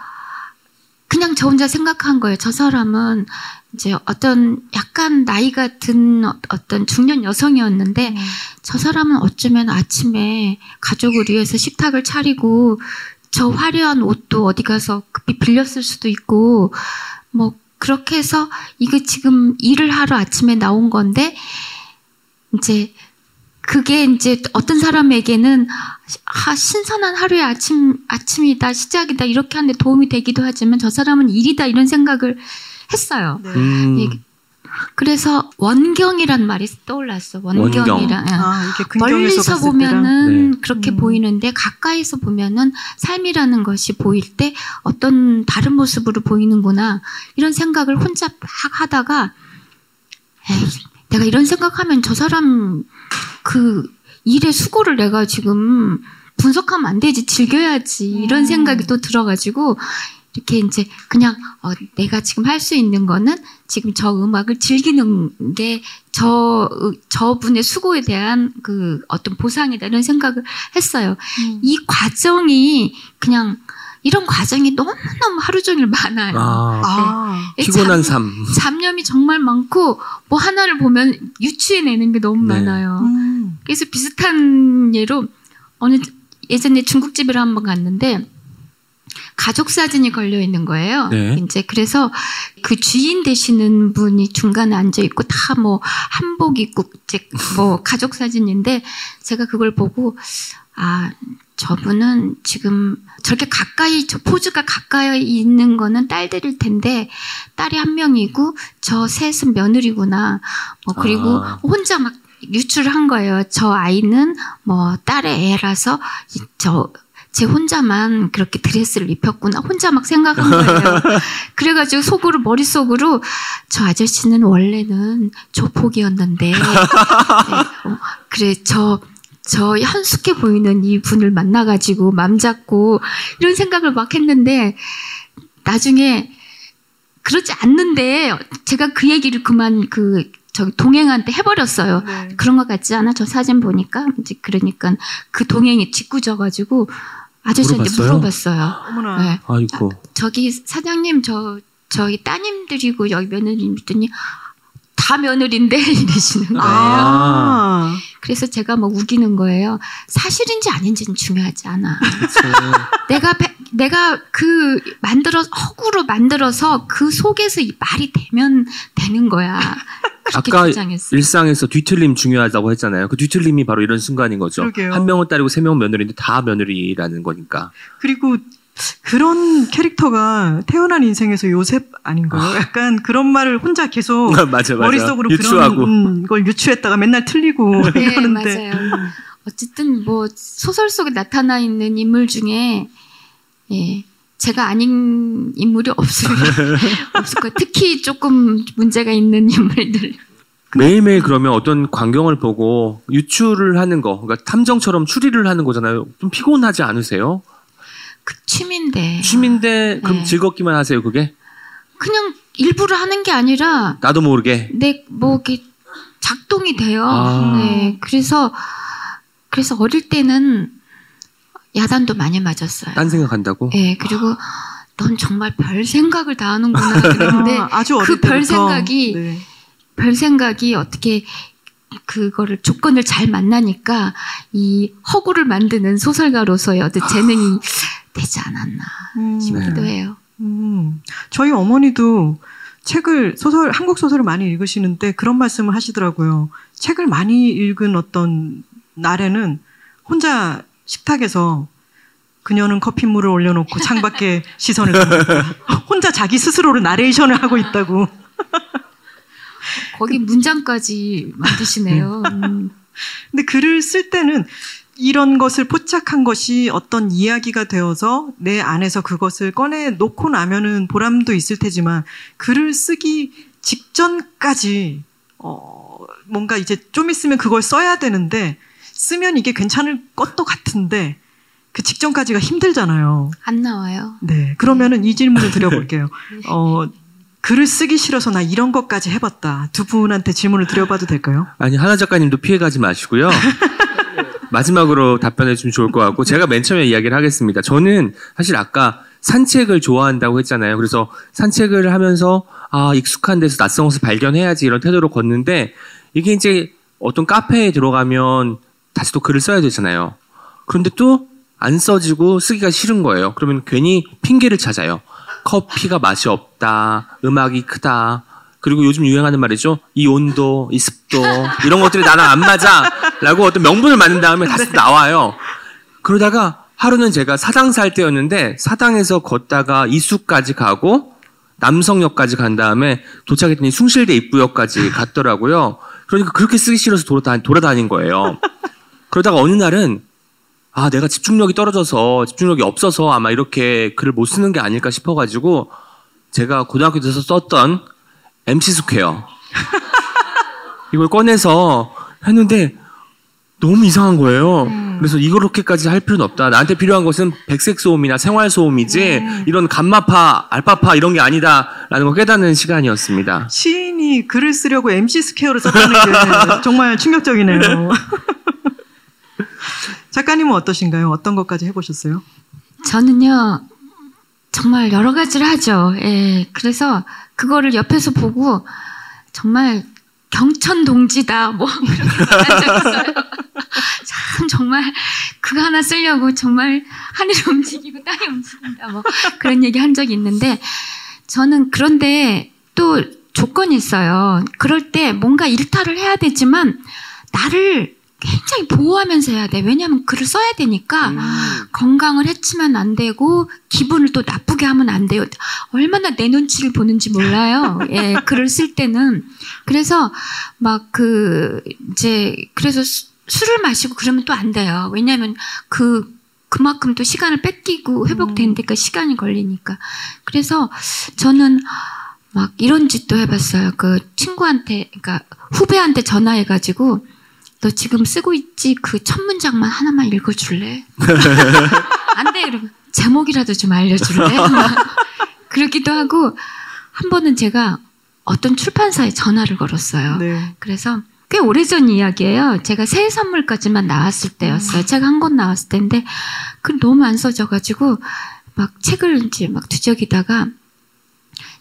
그냥 저 혼자 생각한 거예요. 저 사람은 이제 어떤 약간 나이가 든 어- 어떤 중년 여성이었는데 저 사람은 어쩌면 아침에 가족을 위해서 식탁을 차리고 저 화려한 옷도 어디 가서 급히 빌렸을 수도 있고 뭐 그렇게 해서 이거 지금 일을 하러 아침에 나온 건데 이제 그게 이제 어떤 사람에게는 아, 신선한 하루의 아침 아침이다 시작이다 이렇게 하는데 도움이 되기도 하지만 저 사람은 일이다 이런 생각을 했어요. 네. 음. 예. 그래서 원경이란 말이 떠올랐어. 원경이란. 예. 아, 멀리서 보면은 네. 그렇게 음. 보이는데 가까이서 보면은 삶이라는 것이 보일 때 어떤 다른 모습으로 보이는구나 이런 생각을 혼자 막 하다가 에이, 내가 이런 생각하면 저 사람 그 일의 수고를 내가 지금 분석하면 안 되지 즐겨야지 이런 음. 생각이 또 들어가지고 이렇게 이제 그냥 어, 내가 지금 할 수 있는 거는 지금 저 음악을 즐기는 게 저 저분의 수고에 대한 그 어떤 보상이다 이런 생각을 했어요. 음. 이 과정이 그냥 이런 과정이 너무 너무 하루 종일 많아요. 아, 아, 이 피곤한 잡- 삶. 잡념이 정말 많고 뭐 하나를 보면 유추해내는 게 너무 네. 많아요. 음. 그래서 비슷한 예로 어느 예전에 중국집을 한번 갔는데 가족 사진이 걸려 있는 거예요. 네. 이제 그래서 그 주인 되시는 분이 중간에 앉아 있고 다 뭐 한복 입고 이제 뭐 가족 사진인데 제가 그걸 보고 아 저분은 지금 저렇게 가까이 저 포즈가 가까이 있는 거는 딸들일 텐데 딸이 한 명이고 저 셋은 며느리구나. 뭐 그리고 아. 혼자 막 유출을 한 거예요. 저 아이는 뭐 딸의 애라서 저 제 혼자만 그렇게 드레스를 입혔구나. 혼자 막 생각한 거예요. 그래가지고 속으로 머릿속으로 저 아저씨는 원래는 조폭이었는데 네, 어, 그래 저 저 현숙해 보이는 이 분을 만나가지고 맘 잡고 이런 생각을 막 했는데 나중에 그러지 않는데 제가 그 얘기를 그만 그 저기 동행한테 해버렸어요. 네. 그런 것 같지 않아? 저 사진 보니까 이제 그러니까 그 동행이 짓궂어가지고 아저씨한테 물어봤어요? 물어봤어요. 어머나. 네. 아이고. 저기 사장님 저 저희 따님들이고 여기 며느님 있더니 다 며느리인데 이러시는 거예요. 아. 그래서 제가 막 우기는 거예요. 사실인지 아닌지는 중요하지 않아. 내가 배- 내가 그 만들어 허구로 만들어서 그 속에서 이 말이 되면 되는 거야. 아까 주장했어. 일상에서 뒤틀림 중요하다고 했잖아요. 그 뒤틀림이 바로 이런 순간인 거죠. 그러게요. 한 명은 딸이고 세 명은 며느리인데 다 며느리라는 거니까. 그리고 그런 캐릭터가 태어난 인생에서 요셉 아닌가요? 약간 그런 말을 혼자 계속 맞아 맞아. 머릿속으로 유추하고. 그런 음, 걸 유추했다가 맨날 틀리고 네, 이러는데 맞아요. 어쨌든 뭐 소설 속에 나타나 있는 인물 중에 예, 제가 아닌 인물이 없을 없을 거예요. 특히 조금 문제가 있는 인물들. 매일매일 그러면 어떤 광경을 보고 유추를 하는 거, 그러니까 탐정처럼 추리를 하는 거잖아요. 좀 피곤하지 않으세요? 그 취미인데 취미인데 그럼 네. 즐겁기만 하세요, 그게? 그냥 일부러 하는 게 아니라 나도 모르게. 내뭐 이렇게 작동이 돼요. 아. 네, 그래서 그래서 어릴 때는 야단도 많이 맞았어요. 딴 생각한다고? 예, 그리고 넌 정말 별 생각을 다 하는구나 그랬는데 아, 아주 어릴 그별 때부터. 생각이 네. 별 생각이 어떻게 그거를 조건을 잘 만나니까 이 허구를 만드는 소설가로서의 어떤 재능이 되지 않았나 음. 싶기도 네. 해요. 음, 저희 어머니도 책을 소설 한국 소설을 많이 읽으시는데 그런 말씀을 하시더라고요. 책을 많이 읽은 어떤 날에는 혼자 식탁에서 그녀는 커피물을 올려놓고 창밖에 시선을. 혼자 자기 스스로를 나레이션을 하고 있다고. 거기 문장까지 만드시네요. 음. 근데 글을 쓸 때는 이런 것을 포착한 것이 어떤 이야기가 되어서 내 안에서 그것을 꺼내 놓고 나면은 보람도 있을 테지만 글을 쓰기 직전까지 어 뭔가 이제 좀 있으면 그걸 써야 되는데 쓰면 이게 괜찮을 것도 같은데 그 직전까지가 힘들잖아요. 안 나와요. 네. 그러면은 이 질문을 드려볼게요. 어, 글을 쓰기 싫어서 나 이런 것까지 해봤다. 두 분한테 질문을 드려봐도 될까요? 아니 하나 작가님도 피해가지 마시고요. 마지막으로 답변해 주면 좋을 것 같고 제가 맨 처음에 이야기를 하겠습니다. 저는 사실 아까 산책을 좋아한다고 했잖아요. 그래서 산책을 하면서 아 익숙한 데서 낯선 것을 발견해야지 이런 태도로 걷는데 이게 이제 어떤 카페에 들어가면 다시 또 글을 써야 되잖아요. 그런데 또 안 써지고 쓰기가 싫은 거예요. 그러면 괜히 핑계를 찾아요. 커피가 맛이 없다, 음악이 크다, 그리고 요즘 유행하는 말이죠. 이 온도, 이 습도, 이런 것들이 나랑 안 맞아. 라고 어떤 명분을 만든 다음에 다시 나와요. 그러다가 하루는 제가 사당 살 때였는데 사당에서 걷다가 이수까지 가고 남성역까지 간 다음에 도착했더니 숭실대 입구역까지 갔더라고요. 그러니까 그렇게 쓰기 싫어서 돌아다, 돌아다닌 거예요. 그러다가 어느 날은 아, 내가 집중력이 떨어져서 집중력이 없어서 아마 이렇게 글을 못 쓰는 게 아닐까 싶어가지고 제가 고등학교 때 썼던 MC 스퀘어 이걸 꺼내서 했는데 너무 이상한 거예요. 그래서 이렇게까지 할 필요는 없다. 나한테 필요한 것은 백색 소음이나 생활 소음이지 이런 감마파, 알파파 이런 게 아니다라는 걸 깨닫는 시간이었습니다. 시인이 글을 쓰려고 MC 스퀘어를 썼다는 게 정말 충격적이네요. 작가님은 어떠신가요? 어떤 것까지 해보셨어요? 저는요, 정말 여러 가지를 하죠. 예. 그래서 그거를 옆에서 보고 정말 경천 동지다. 뭐, 있어요. 참, 정말 그거 하나 쓰려고 정말 하늘이 움직이고 땅이 움직인다. 뭐, 그런 얘기 한 적이 있는데 저는 그런데 또 조건이 있어요. 그럴 때 뭔가 일탈을 해야 되지만 나를 굉장히 보호하면서 해야 돼. 왜냐하면 글을 써야 되니까 건강을 해치면 안 되고 기분을 또 나쁘게 하면 안 돼요. 얼마나 내 눈치를 보는지 몰라요. 예, 글을 쓸 때는 그래서 막 그 이제 그래서 수, 술을 마시고 그러면 또 안 돼요. 왜냐하면 그 그만큼 또 시간을 뺏기고 회복되는 데까 시간이 걸리니까. 그래서 저는 막 이런 짓도 해봤어요. 그 친구한테, 그러니까 후배한테 전화해가지고 너 지금 쓰고 있지? 그 첫 문장만 하나만 읽어줄래? 안 돼, 이러면 제목이라도 좀 알려줄래? 그러기도 하고 한 번은 제가 어떤 출판사에 전화를 걸었어요. 네. 그래서 꽤 오래전 이야기예요. 제가 새해 선물까지만 나왔을 때였어요. 책한권 나왔을 때인데 그 너무 안 써져가지고 막 책을 이제 막 뒤적이다가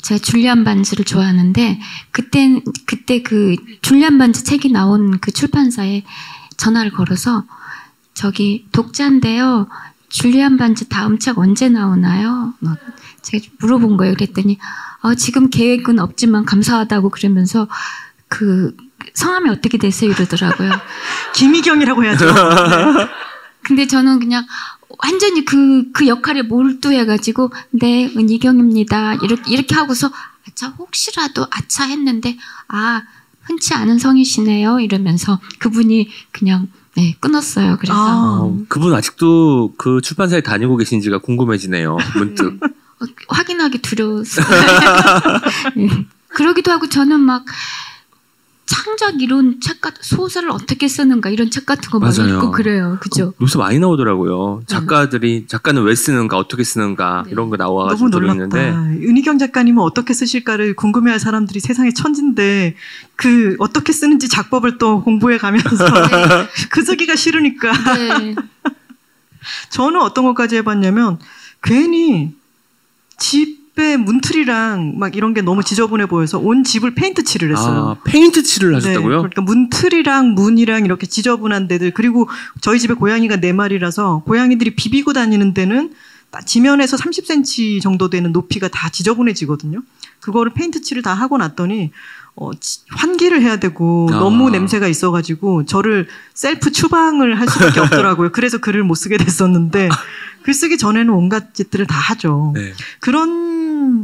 제가 줄리안 반즈를 좋아하는데 그때 그때 그 줄리안 반즈 책이 나온 그 출판사에 전화를 걸어서 저기 독자인데요. 줄리안 반즈 다음 책 언제 나오나요? 막 제가 물어본 거예요. 그랬더니 어, 지금 계획은 없지만 감사하다고 그러면서 그 성함이 어떻게 되세요? 이러더라고요. 김희경이라고 해야죠. 네. 근데 저는 그냥 완전히 그, 그 역할에 몰두해가지고, 네, 은희경입니다. 이렇게, 이렇게 하고서, 아차, 혹시라도 아차 했는데, 아, 흔치 않은 성이시네요. 이러면서 그분이 그냥, 네, 끊었어요. 그래서. 아. 어, 그분 아직도 그 출판사에 다니고 계신지가 궁금해지네요. 문득. 어, 확인하기 두려웠어요. 네. 그러기도 하고 저는 막 창작 이론 책 같은 소설을 어떻게 쓰는가 이런 책 같은 거 많이 맞아요. 읽고 그래요. 그죠? 요새 많이 나오더라고요. 작가들이 작가는 왜 쓰는가, 어떻게 쓰는가 네. 이런 거 너무 나와가지고 놀랍다. 들었는데 은희경 작가님은 어떻게 쓰실까를 궁금해할 사람들이 세상에 천진데 그 어떻게 쓰는지 작법을 또 공부해 가면서 그 쓰기가 싫으니까 네. 저는 어떤 것까지 해봤냐면 괜히 집 에 문틀이랑 막 이런 게 너무 지저분해 보여서 온 집을 페인트 칠을 했어요. 아, 페인트 칠을 네, 하셨다고요? 그러니까 문틀이랑 문이랑 이렇게 지저분한 데들 그리고 저희 집에 고양이가 네 마리라서 고양이들이 비비고 다니는 데는 따- 지면에서 30cm 정도 되는 높이가 다 지저분해지거든요. 그거를 페인트 칠을 다 하고 났더니 어, 치- 환기를 해야 되고 아. 너무 냄새가 있어가지고 저를 셀프 추방을 할 수밖에 없더라고요. 그래서 글을 못 쓰게 됐었는데 글 쓰기 전에는 온갖 짓들을 다 하죠. 네. 그런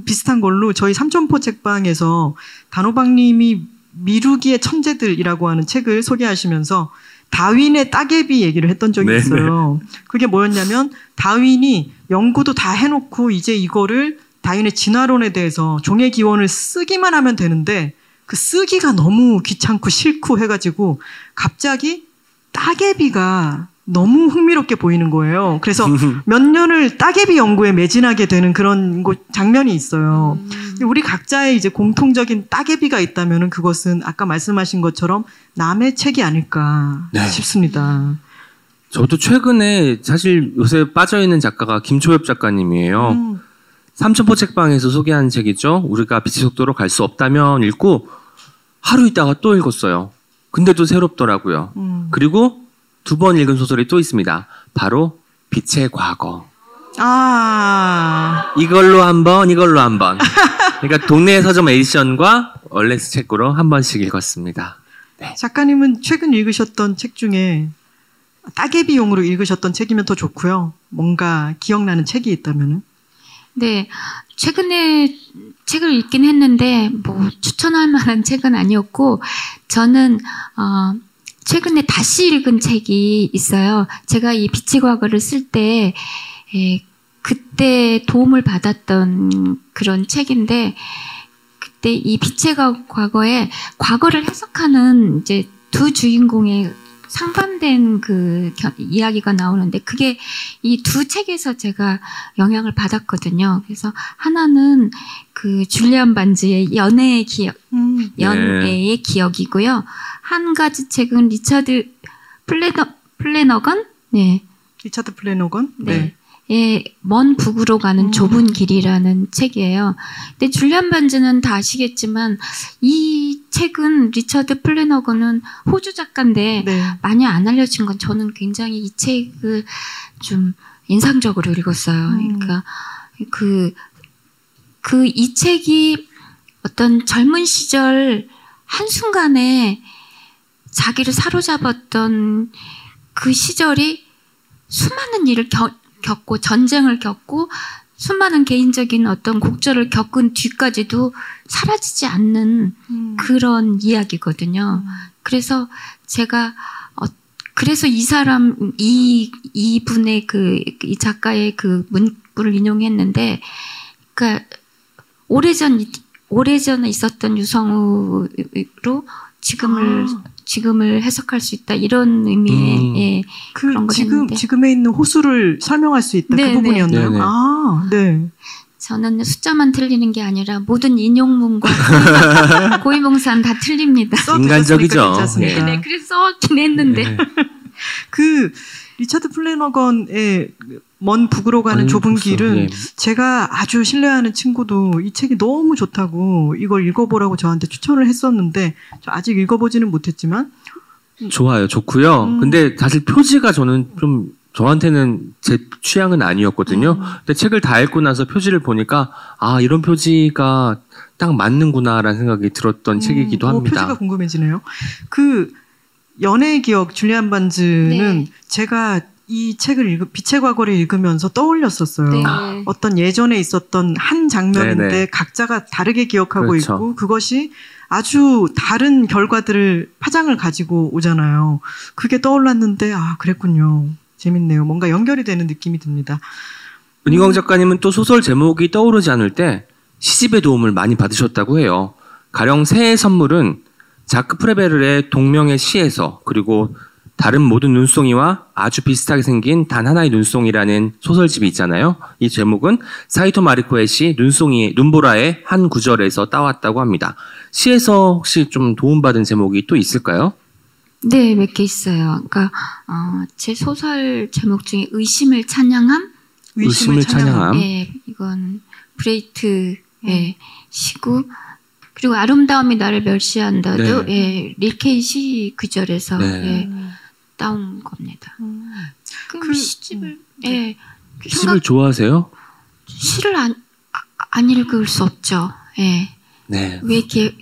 비슷한 걸로 저희 삼천포 책방에서 단호박님이 미루기의 천재들이라고 하는 책을 소개하시면서 다윈의 따개비 얘기를 했던 적이 네, 있어요. 그게 뭐였냐면 다윈이 연구도 다 해놓고 이제 이거를 다윈의 진화론에 대해서 종의 기원을 쓰기만 하면 되는데 그 쓰기가 너무 귀찮고 싫고 해가지고 갑자기 따개비가 너무 흥미롭게 보이는 거예요. 그래서 몇 년을 따개비 연구에 매진하게 되는 그런 곳- 장면이 있어요. 근데 우리 각자의 이제 공통적인 따개비가 있다면은 그것은 아까 말씀하신 것처럼 남의 책이 아닐까 네. 싶습니다. 저도 최근에 사실 요새 빠져있는 작가가 김초엽 작가님이에요. 음, 삼천포 책방에서 소개한 책이죠. 우리가 빛의 속도로 갈 수 없다면 읽고 하루 있다가 또 읽었어요. 근데도 새롭더라고요. 음. 그리고 두 번 읽은 소설이 또 있습니다. 바로 빛의 과거. 아, 이걸로 한 번, 이걸로 한 번. 그러니까 동네 서점 에디션과 얼렉스 책으로 한 번씩 읽었습니다. 작가님은 최근 읽으셨던 책 중에 따개비용으로 읽으셨던 책이면 더 좋고요. 뭔가 기억나는 책이 있다면은. 네, 최근에 책을 읽긴 했는데 뭐 추천할 만한 책은 아니었고 저는 어, 최근에 다시 읽은 책이 있어요. 제가 이 빛의 과거를 쓸 때 그때 도움을 받았던 그런 책인데 그때 이 빛의 과- 과거에 과거를 해석하는 이제 두 주인공의 상반된 그 겨- 이야기가 나오는데 그게 이 두 책에서 제가 영향을 받았거든요. 그래서 하나는 그 줄리안 반즈의 연애의 기억, 음. 연애의 기억이고요. 한 가지 책은 리차드 플래너 플래너건 네. 리차드 플래너건? 네. 예, 먼 북으로 가는 음. 좁은 길이라는 책이에요. 근데 줄리안 반즈는 다 아시겠지만 이 책은 리처드 플래너건은 호주 작가인데 네. 많이 안 알려진 건 저는 굉장히 이 책을 좀 인상적으로 읽었어요. 음. 그러니까 그, 그 이 책이 어떤 젊은 시절 한순간에 자기를 사로잡았던 그 시절이 수많은 일을 겪, 겪고 전쟁을 겪고 수많은 개인적인 어떤 곡절을 겪은 뒤까지도 사라지지 않는 음. 그런 이야기거든요. 그래서 제가 어, 그래서 이 사람 이 이분의 그 이 작가의 그 문구를 인용했는데 그러니까 오래전 오래전에 있었던 유성우로 지금을 아. 지금을 해석할 수 있다 이런 의미의 음. 예, 그 그런 걸 지금 했는데. 지금에 있는 호수를 설명할 수 있다 네, 그 네. 부분이었나요? 네, 네. 아, 네. 저는 숫자만 틀리는 게 아니라 모든 인용문과 고위봉산 다 틀립니다. 써 인간적이죠. 괜찮습니다. 네, 그래서 써긴 했는데 네. 그 리차드 플래너건의 먼 북으로 가는 먼 좁은 북서, 길은 예. 제가 아주 신뢰하는 친구도 이 책이 너무 좋다고 이걸 읽어보라고 저한테 추천을 했었는데 저 아직 읽어보지는 못했지만 좋아요. 좋고요. 음. 근데 사실 표지가 저는 좀 저한테는 제 취향은 아니었거든요. 음. 근데 책을 다 읽고 나서 표지를 보니까 아 이런 표지가 딱 맞는구나라는 생각이 들었던 책이기도 음, 어, 합니다. 표지가 궁금해지네요. 그 연애의 기억 줄리안 반즈는 네. 제가 이 책을 읽 빛의 과거를 읽으면서 떠올렸었어요. 네. 어떤 예전에 있었던 한 장면인데 네네. 각자가 다르게 기억하고 그렇죠. 있고 그것이 아주 다른 결과들을 파장을 가지고 오잖아요. 그게 떠올랐는데 아 그랬군요. 재밌네요. 뭔가 연결이 되는 느낌이 듭니다. 은희광 작가님은 또 소설 제목이 떠오르지 않을 때 시집의 도움을 많이 받으셨다고 해요. 가령 새해 선물은 자크 프레베르의 동명의 시에서 그리고 다른 모든 눈송이와 아주 비슷하게 생긴 단 하나의 눈송이라는 소설집이 있잖아요. 이 제목은 사이토 마리코의 시 눈송이의 눈보라의 한 구절에서 따왔다고 합니다. 시에서 혹시 좀 도움받은 제목이 또 있을까요? 네, 몇 개 있어요. 그러니까 어, 제 소설 제목 중에 의심을 찬양함, 의심을, 의심을 찬양함. 찬양함. 예, 이건 브레이트의 시고 그리고 아름다움이 나를 멸시한다도 네. 예, 릴케이 시 구절에서 네. 예, 따온 겁니다. 음. 그럼 그- 시집을 음, 예, 시를 좋아하세요? 시를 안, 아, 안 읽을 수 없죠. 예. 네. 왜 이렇게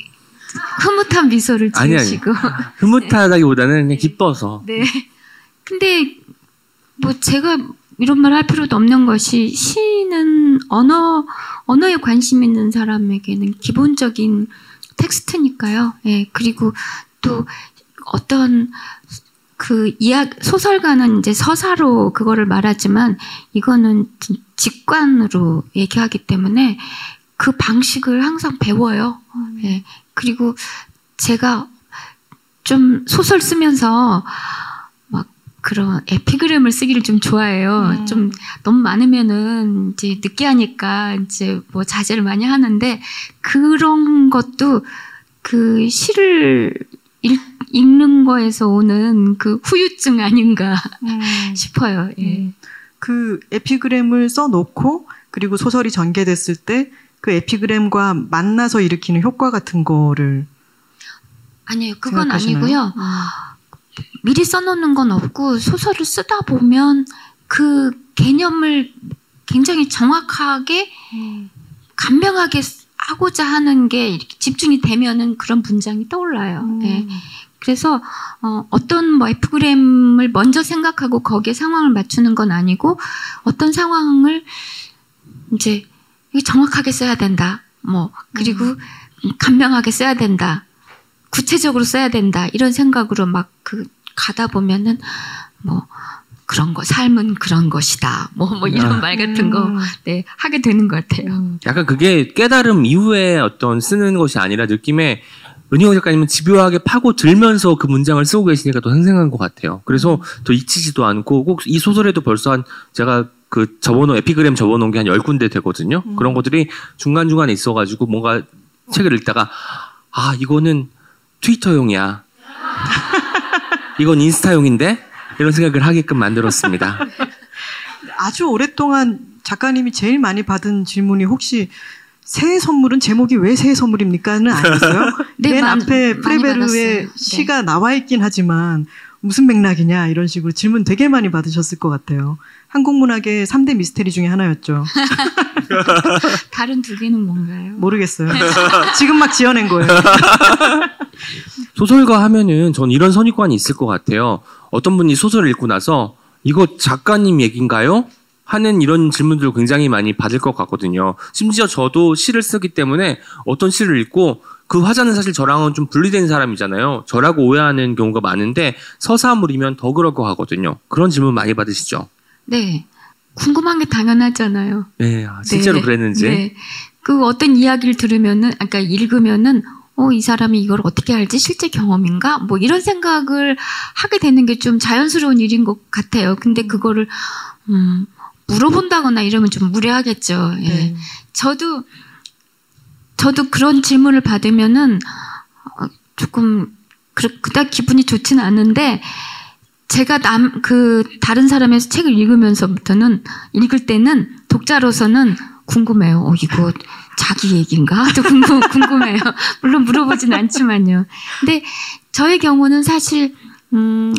흐뭇한 미소를 아니, 아니. 지으시고. 흐뭇하다기보다는 그냥 기뻐서. 네. 근데 뭐 제가 이런 말 할 필요도 없는 것이 시는 언어 언어에 관심 있는 사람에게는 기본적인 텍스트니까요. 예. 그리고 또 어떤 그 이야기 소설가는 이제 서사로 그거를 말하지만 이거는 지- 직관으로 얘기하기 때문에 그 방식을 항상 배워요. 예. 그리고 제가 좀 소설 쓰면서 막 그런 에피그램을 쓰기를 좀 좋아해요. 음. 좀 너무 많으면은 이제 느끼하니까 이제 뭐 자제를 많이 하는데 그런 것도 그 시를 읽, 읽는 거에서 오는 그 후유증 아닌가 싶어요. 예. 음. 그 에피그램을 써놓고 그리고 소설이 전개됐을 때 그 에피그램과 만나서 일으키는 효과 같은 거를 아니에요. 그건 생각하시나요? 아니고요. 음. 미리 써놓는 건 없고 소설을 쓰다 보면 그 개념을 굉장히 정확하게 간명하게 하고자 하는 게 집중이 되면은 그런 문장이 떠올라요. 음. 예. 그래서 어, 어떤 뭐 에피그램을 먼저 생각하고 거기에 상황을 맞추는 건 아니고 어떤 상황을 이제 정확하게 써야 된다. 뭐 그리고 간명하게 써야 된다. 구체적으로 써야 된다. 이런 생각으로 막 그 가다 보면은 뭐 그런 거 삶은 그런 것이다. 뭐뭐 이런 아. 말 같은 거 음. 네, 하게 되는 것 같아요. 음. 약간 그게 깨달음 이후에 어떤 쓰는 것이 아니라 느낌에 은희영 작가님은 집요하게 파고 들면서 그 문장을 쓰고 계시니까 더 생생한 것 같아요. 그래서 더 잊히지도 않고 꼭 이 소설에도 벌써 한 제가 그 접어놓은 에피그램 접어놓은 게 한 열 군데 되거든요. 음. 그런 것들이 중간중간에 있어가지고 뭔가 책을 읽다가 아 이거는 트위터용이야. 이건 인스타용인데 이런 생각을 하게끔 만들었습니다. 아주 오랫동안 작가님이 제일 많이 받은 질문이 혹시 새해 선물은 제목이 왜 새해 선물입니까는 아니었어요? 네, 맨 많- 앞에 많이 프레베르의. 네. 시가 나와 있긴 하지만 무슨 맥락이냐 이런 식으로 질문 되게 많이 받으셨을 것 같아요. 한국 문학의 3대 미스테리 중에 하나였죠. 다른 두 개는 뭔가요? 모르겠어요. 지금 막 지어낸 거예요. 소설가 하면은 전 이런 선입관이 있을 것 같아요. 어떤 분이 소설을 읽고 나서 이거 작가님 얘기인가요? 하는 이런 질문들을 굉장히 많이 받을 것 같거든요. 심지어 저도 시를 쓰기 때문에 어떤 시를 읽고 그 화자는 사실 저랑은 좀 분리된 사람이잖아요. 저라고 오해하는 경우가 많은데 서사물이면 더 그럴 것 같거든요. 그런 질문 많이 받으시죠? 네. 궁금한 게 당연하잖아요. 네, 아, 실제로 네. 그랬는지. 네. 그 어떤 이야기를 들으면은, 아까 그러니까 읽으면은, 어, 이 사람이 이걸 어떻게 알지? 실제 경험인가? 뭐 이런 생각을 하게 되는 게 좀 자연스러운 일인 것 같아요. 근데 그거를, 음, 물어본다거나 이러면 좀 무례하겠죠. 예. 네. 저도, 저도 그런 질문을 받으면은, 어, 조금, 그, 그닥 기분이 좋지는 않은데, 제가 남, 그, 다른 사람의 책을 읽으면서부터는, 읽을 때는, 독자로서는 궁금해요. 어, 이거 자기 얘기인가? 또 궁금, 궁금해요. 물론 물어보진 않지만요. 근데 저의 경우는 사실, 음,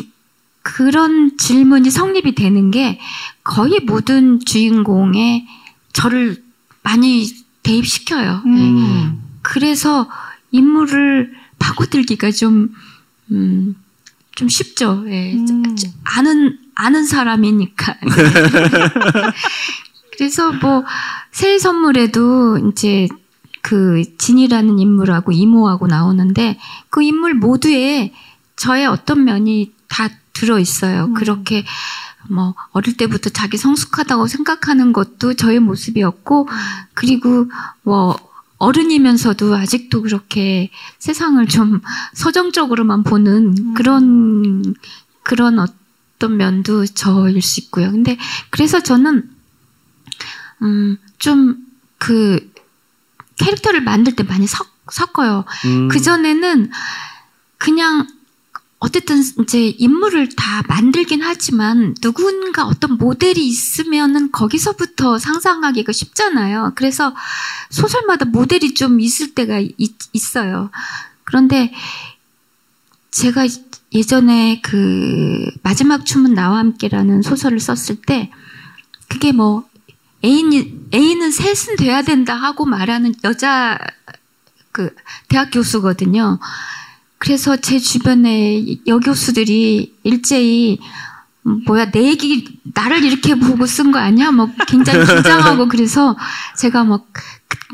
그런 질문이 성립이 되는 게 거의 모든 주인공의 저를 많이 대입시켜요. 네. 음. 그래서 인물을 파고들기가 좀, 음, 좀 쉽죠. 예. 음. 아는, 아는 사람이니까. 그래서 뭐, 새해 선물에도 이제 그 진이라는 인물하고 이모하고 나오는데 그 인물 모두에 저의 어떤 면이 다 들어 있어요. 음. 그렇게 뭐 어릴 때부터 자기 성숙하다고 생각하는 것도 저의 모습이었고 그리고 뭐 어른이면서도 아직도 그렇게 세상을 좀 서정적으로만 보는 음. 그런 그런 어떤 면도 저일 수 있고요. 근데 그래서 저는 음좀 그 캐릭터를 만들 때 많이 섞, 섞어요. 음, 그 전에는 그냥 어쨌든 이제 인물을 다 만들긴 하지만 누군가 어떤 모델이 있으면은 거기서부터 상상하기가 쉽잖아요. 그래서 소설마다 모델이 좀 있을 때가 있, 있어요. 그런데 제가 예전에 그 마지막 춤은 나와 함께라는 소설을 썼을 때 그게 뭐 애인이 애인은 셋은 돼야 된다 하고 말하는 여자 그 대학 교수거든요. 그래서 제 주변에 여교수들이 일제히 음, 뭐야 내 얘기 나를 이렇게 보고 쓴 거 아니야? 뭐 굉장히 긴장하고 그래서 제가 막 그-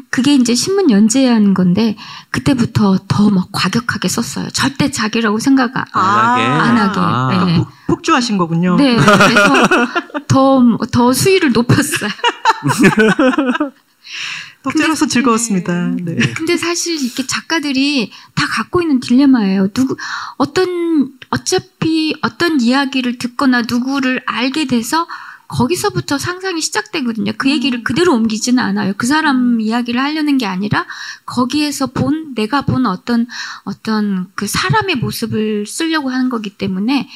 그게 이제 신문 연재한 건데 그때부터 더 막 과격하게 썼어요. 절대 자기라고 생각 안 아, 하게. 안 하게. 아. 네. 폭- 폭주하신 거군요. 네, 그래서 더, 더 수위를 높였어요. 근데- 즐거웠습니다. 네. 근데 사실 이렇게 작가들이 다 갖고 있는 딜레마예요. 누구, 어떤, 어차피 어떤 이야기를 듣거나 누구를 알게 돼서 거기서부터 상상이 시작되거든요. 그 얘기를 그대로 옮기지는 않아요. 그 사람 이야기를 하려는 게 아니라 거기에서 본, 내가 본 어떤, 어떤 그 사람의 모습을 쓰려고 하는 거기 때문에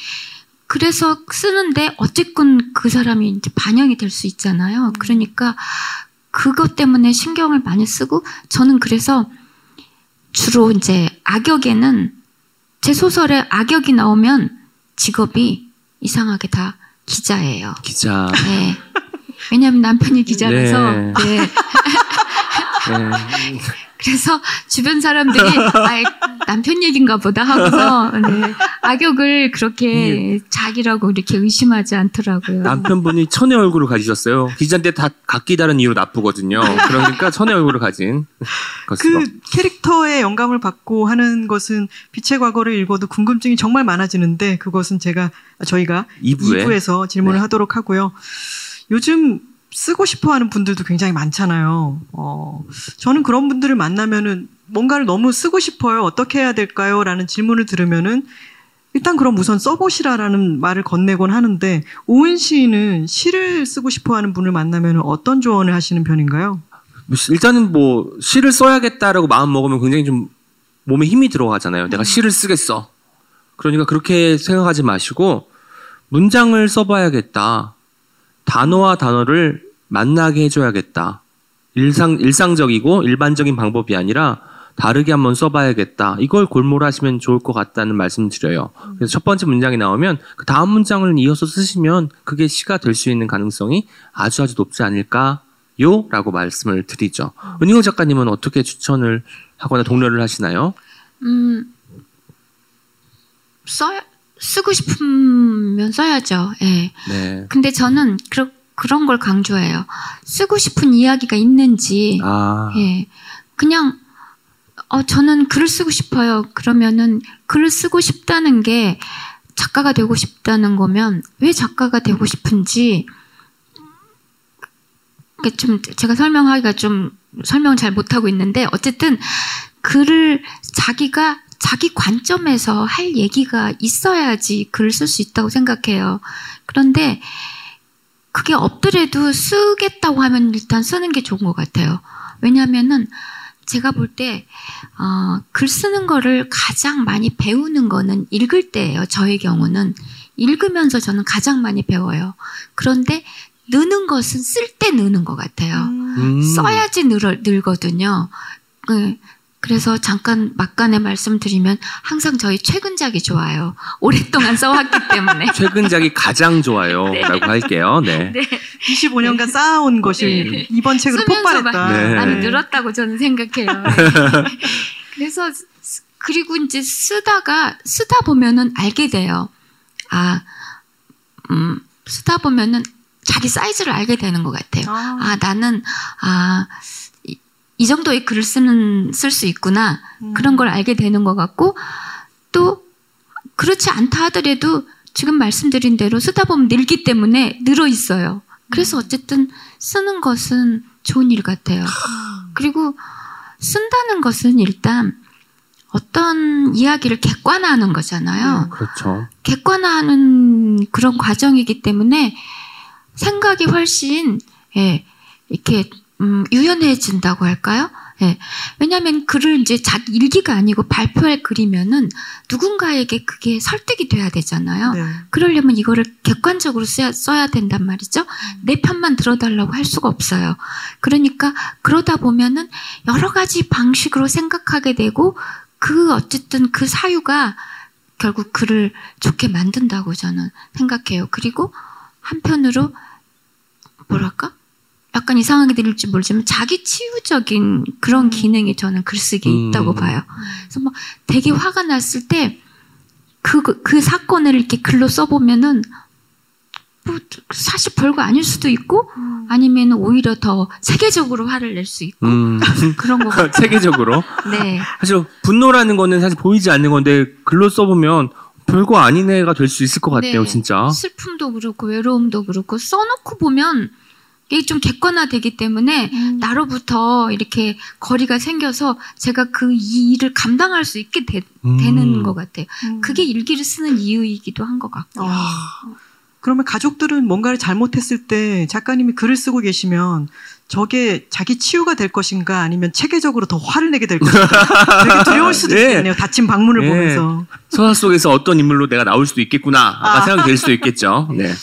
그래서 쓰는데 어쨌건 그 사람이 이제 반영이 될 수 있잖아요. 그러니까 그것 때문에 신경을 많이 쓰고 저는 그래서 주로 이제 악역에는 제 소설에 악역이 나오면 직업이 이상하게 다 기자예요. 기자. 네. 왜냐하면 남편이 기자라서. 네. 네. 네. 그래서 주변 사람들이 아 남편 얘긴가 보다 하고서 네. 악역을 그렇게 자기라고 이렇게 의심하지 않더라고요. 남편분이 천의 얼굴을 가지셨어요. 기자인데 다 각기 다른 이유로 나쁘거든요. 그러니까 천의 얼굴을 가진. 그 캐릭터의 영감을 받고 하는 것은 빛의 과거를 읽어도 궁금증이 정말 많아지는데 그것은 제가 저희가 2부에 2부에서 질문을 네. 하도록 하고요. 요즘 쓰고 싶어 하는 분들도 굉장히 많잖아요. 어, 저는 그런 분들을 만나면은 뭔가를 너무 쓰고 싶어요. 어떻게 해야 될까요? 라는 질문을 들으면은 일단 그럼 우선 써보시라라는 말을 건네곤 하는데 오은 시인은 시를 쓰고 싶어 하는 분을 만나면 어떤 조언을 하시는 편인가요? 일단은 뭐 시를 써야겠다라고 마음 먹으면 굉장히 좀 몸에 힘이 들어가잖아요. 내가 시를 쓰겠어. 그러니까 그렇게 생각하지 마시고 문장을 써봐야겠다. 단어와 단어를 만나게 해줘야겠다. 일상 일상적이고 일반적인 방법이 아니라 다르게 한번 써봐야겠다. 이걸 골몰하시면 좋을 것 같다는 말씀 드려요. 그래서 첫 번째 문장이 나오면 그 다음 문장을 이어서 쓰시면 그게 시가 될 수 있는 가능성이 아주 아주 높지 않을까요? 라고 말씀을 드리죠. 은희호 작가님은 어떻게 추천을 하거나 독려를 하시나요? 음, 써야, 쓰고 싶으면 써야죠. 예. 네. 근데 저는 그러, 그런 걸 강조해요. 쓰고 싶은 이야기가 있는지, 아, 예. 그냥, 어, 저는 글을 쓰고 싶어요. 그러면은 글을 쓰고 싶다는 게 작가가 되고 싶다는 거면 왜 작가가 되고 싶은지, 그좀 제가 설명하기가 좀 설명을 잘 못하고 있는데 어쨌든 글을 자기가 자기 관점에서 할 얘기가 있어야지 글을 쓸 수 있다고 생각해요. 그런데 그게 없더라도 쓰겠다고 하면 일단 쓰는 게 좋은 것 같아요. 왜냐하면은 제가 볼 때, 어, 글 쓰는 거를 가장 많이 배우는 거는 읽을 때예요. 저의 경우는. 읽으면서 저는 가장 많이 배워요. 그런데 느는 것은 쓸 때 느는 것 같아요. 음. 써야지 늘, 늘거든요. 네. 그래서 잠깐 막간에 말씀드리면 항상 저희 최근작이 좋아요. 오랫동안 써왔기 때문에. 최근작이 가장 좋아요라고 할게요. 네. 네. 25년간 쌓아온 것이 네. 이번 책으로 폭발했다. 네. 많이 늘었다고 저는 생각해요. 그래서 쓰- 그리고 이제 쓰다가 쓰다 보면은 알게 돼요. 아, 음, 쓰다 보면은 자기 사이즈를 알게 되는 것 같아요. 아. 아, 나는 아, 이, 이 정도의 글을 쓰는 쓸 수 있구나 음. 그런 걸 알게 되는 것 같고 또 그렇지 않다 하더라도 지금 말씀드린 대로 쓰다 보면 늘기 때문에 늘어 있어요. 그래서 어쨌든 쓰는 것은 좋은 일 같아요. 그리고 쓴다는 것은 일단 어떤 이야기를 객관화하는 거잖아요. 그렇죠. 객관화하는 그런 과정이기 때문에 생각이 훨씬 예, 이렇게 음, 유연해진다고 할까요? 예. 왜냐하면 글을 이제 자기 일기가 아니고 발표할 글이면은 누군가에게 그게 설득이 돼야 되잖아요. 네. 그러려면 이거를 객관적으로 써야, 써야 된단 말이죠. 내 편만 들어달라고 할 수가 없어요. 그러니까 그러다 보면은 여러 가지 방식으로 생각하게 되고 그 어쨌든 그 사유가 결국 글을 좋게 만든다고 저는 생각해요. 그리고 한편으로 뭐랄까? 약간 이상하게 들릴지 모르지만 자기 치유적인 그런 기능이 저는 글쓰기에 음. 있다고 봐요. 그래서 막 되게 화가 났을 때 그, 그, 그 사건을 이렇게 글로 써보면은 뭐 사실 별거 아닐 수도 있고 아니면 오히려 더 체계적으로 화를 낼 수 있고 음, 그런 거 같아요. 체계적으로. 네. 사실 분노라는 거는 사실 보이지 않는 건데 글로 써보면 별거 아니네가 될 수 있을 것 같아요, 네. 진짜. 슬픔도 그렇고 외로움도 그렇고 써놓고 보면 이게 좀 객관화되기 때문에 나로부터 이렇게 거리가 생겨서 제가 그이 일을 감당할 수 있게 되, 음. 는것 같아요. 그게 일기를 쓰는 이유이기도 한 것 같고요. 아, 그러면 가족들은 뭔가를 잘못했을 때 작가님이 글을 쓰고 계시면 저게 자기 치유가 될 것인가 아니면 체계적으로 더 화를 내게 될 것인가 되게 두려울 수도 예. 있겠네요. 닫힌 방문을 예. 보면서. 소설 속에서 어떤 인물로 내가 나올 수도 있겠구나. 아까 생각이 될 수도 있겠죠. 네.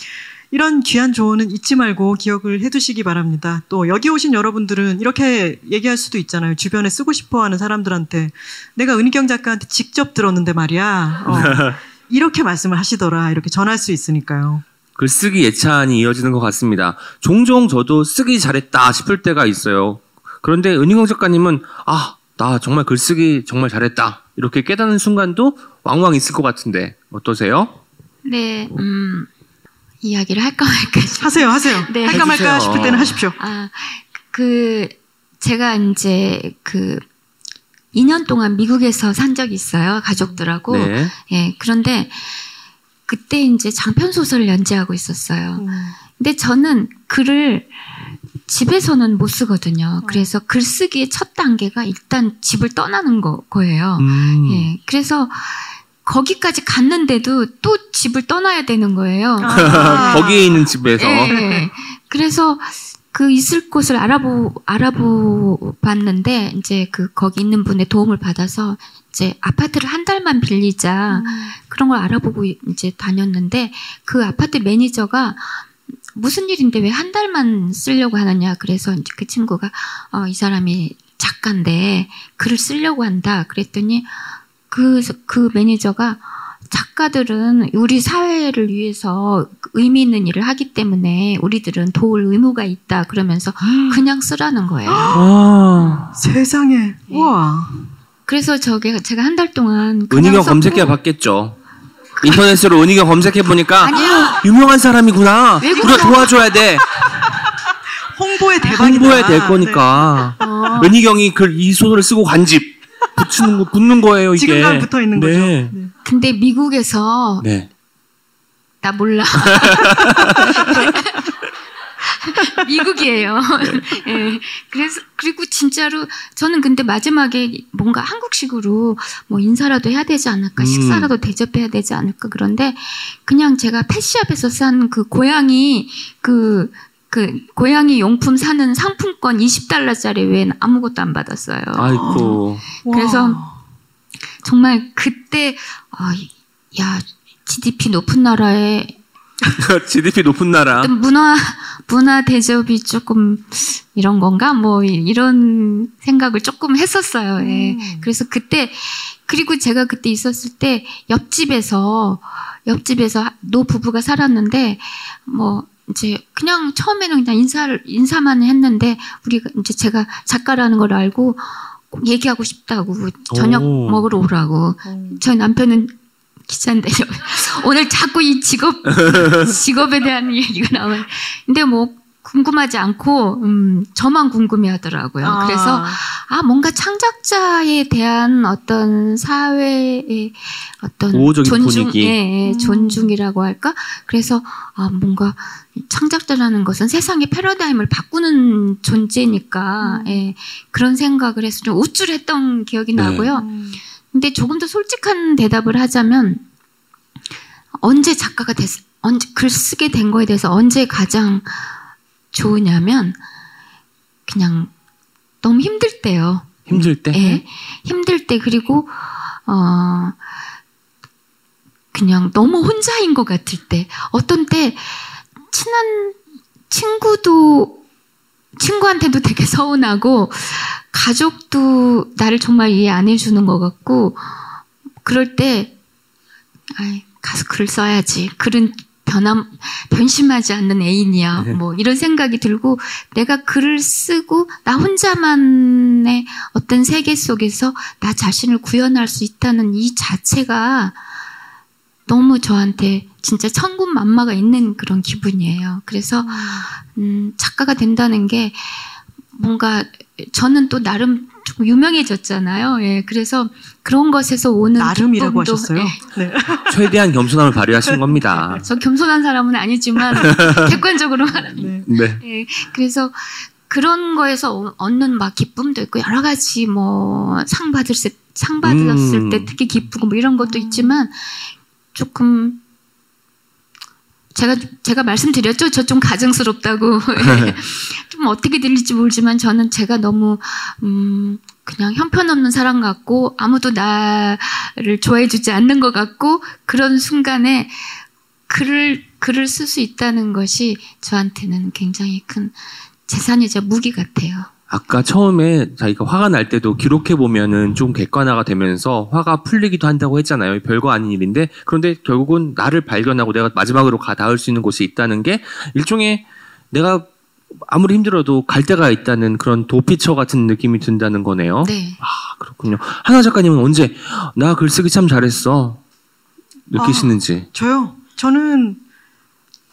이런 귀한 조언은 잊지 말고 기억을 해두시기 바랍니다. 또 여기 오신 여러분들은 이렇게 얘기할 수도 있잖아요. 주변에 쓰고 싶어하는 사람들한테 내가 은희경 작가한테 직접 들었는데 말이야. 어, 이렇게 말씀을 하시더라. 이렇게 전할 수 있으니까요. 글쓰기 예찬이 이어지는 것 같습니다. 종종 저도 쓰기 잘했다 싶을 때가 있어요. 그런데 은희경 작가님은 아, 나 정말 글쓰기 정말 잘했다. 이렇게 깨닫는 순간도 왕왕 있을 것 같은데 어떠세요? 네, 음, 이야기를 할까 말까. 싶- 하세요, 하세요. 네. 할까 말까 해주세요. 싶을 때는 하십시오. 아, 그, 제가 이제 그, 2년 동안 미국에서 산 적이 있어요. 가족들하고. 네. 예, 그런데 그때 이제 장편 소설을 연재하고 있었어요. 근데 저는 글을 집에서는 못 쓰거든요. 그래서 글쓰기의 첫 단계가 일단 집을 떠나는 거, 거예요. 음. 예, 그래서 거기까지 갔는데도 또 집을 떠나야 되는 거예요. 아. 거기에 있는 집에서 예. 그래서 그 있을 곳을 알아보 알아보 봤는데 이제 그 거기 있는 분의 도움을 받아서 이제 아파트를 한 달만 빌리자 그런 걸 알아보고 이제 다녔는데 그 아파트 매니저가 무슨 일인데 왜 한 달만 쓰려고 하느냐 그래서 이제 그 친구가 어, 이 사람이 작가인데 글을 쓰려고 한다 그랬더니 그 그 매니저가 작가들은 우리 사회를 위해서 의미 있는 일을 하기 때문에 우리들은 도울 의무가 있다 그러면서 그냥 쓰라는 거예요. 아. 세상에. 우와. 그래서 저게 제가 한 달 동안 썼고 검색해 봤겠죠. 인터넷으로 은희경 검색해 보니까. 유명한 사람이구나. 우리가 도와줘야 돼. 홍보의 대박이다. 홍보해야 될 거니까. 어. 은희경이 그이 소설을 쓰고 간 집 붙이는 거 붙는 거예요 이게. 지금까지 붙어 있는 거죠. 네. 네. 근데 미국에서 네. 나 몰라. 미국이에요. 예. 그래서 그리고 진짜로 저는 근데 마지막에 뭔가 한국식으로 뭐 인사라도 해야 되지 않을까, 음. 식사라도 대접해야 되지 않을까 그런데 그냥 제가 펫샵에서 산 그 고양이 그 그 고양이 용품 사는 상품권 20달러짜리 외엔 아무것도 안 받았어요. 아이고. 그래서 정말 그때 아, 야 GDP 높은 나라에 GDP 높은 나라. 문화 문화 대접이 조금 이런 건가 뭐 이- 이런 생각을 조금 했었어요. 예. 음. 그래서 그때 그리고 제가 그때 있었을 때 옆집에서 옆집에서 노 부부가 살았는데 뭐 이제 그냥 처음에는 그냥 인사를 인사만 했는데 우리가 이제 제가 작가라는 걸 알고 꼭 얘기하고 싶다고 저녁 오. 먹으러 오라고 음. 저희 남편은 기자인데 오늘 자꾸 이 직업 직업에 대한 얘기가 나와요. 근데 뭐 궁금하지 않고 음, 저만 궁금해하더라고요. 아. 그래서 아 뭔가 창작자에 대한 어떤 사회의 어떤 우호적인 존중, 분위기. 예, 예, 음. 존중이라고 할까? 그래서 아 뭔가 창작자라는 것은 세상의 패러다임을 바꾸는 존재니까 음. 예, 그런 생각을 해서 좀 우쭐했던 기억이 네. 나고요. 음. 근데 조금 더 솔직한 대답을 하자면 언제 작가가 됐, 언제 글 쓰게 된 거에 대해서 언제 가장 좋으냐면 그냥 너무 힘들 때요. 힘들 때. 예. 힘들 때 그리고 어 그냥 너무 혼자인 것 같을 때 어떤 때 친한 친구도 친구한테도 되게 서운하고 가족도 나를 정말 이해 안 해주는 것 같고 그럴 때 아이 가서 글 써야지 글은 변함 변심하지 않는 애인이야. 네. 뭐 이런 생각이 들고 내가 글을 쓰고 나 혼자만의 어떤 세계 속에서 나 자신을 구현할 수 있다는 이 자체가 너무 저한테 진짜 천군 만마가 있는 그런 기분이에요. 그래서 음, 작가가 된다는 게 뭔가 저는 또 나름 좀 유명해졌잖아요. 예, 그래서 그런 것에서 오는 나름이라고 기쁨도, 하셨어요. 예, 네. 최대한 겸손함을 발휘하신 겁니다. 저 겸손한 사람은 아니지만 객관적으로 말하면 네. 네. 예, 그래서 그런 거에서 어- 얻는 막 기쁨도 있고 여러 가지 뭐 상 받을 때, 상 받았을 음. 때 특히 기쁘고 뭐 이런 것도 있지만 조금 제가 제가 말씀드렸죠 저 좀 가증스럽다고 예. 좀 어떻게 들릴지 모르지만 저는 제가 너무 음 그냥 형편없는 사람 같고 아무도 나를 좋아해 주지 않는 것 같고 그런 순간에 글을 글을 쓸 수 있다는 것이 저한테는 굉장히 큰 재산이자 무기 같아요. 아까 처음에 자기가 화가 날 때도 기록해 보면은 좀 객관화가 되면서 화가 풀리기도 한다고 했잖아요. 별거 아닌 일인데 그런데 결국은 나를 발견하고 내가 마지막으로 가 닿을 수 있는 곳이 있다는 게 일종의 내가 아무리 힘들어도 갈 데가 있다는 그런 도피처 같은 느낌이 든다는 거네요. 네. 아 그렇군요. 하나 작가님은 언제 나 글쓰기 참 잘했어 느끼시는지. 저요. 저는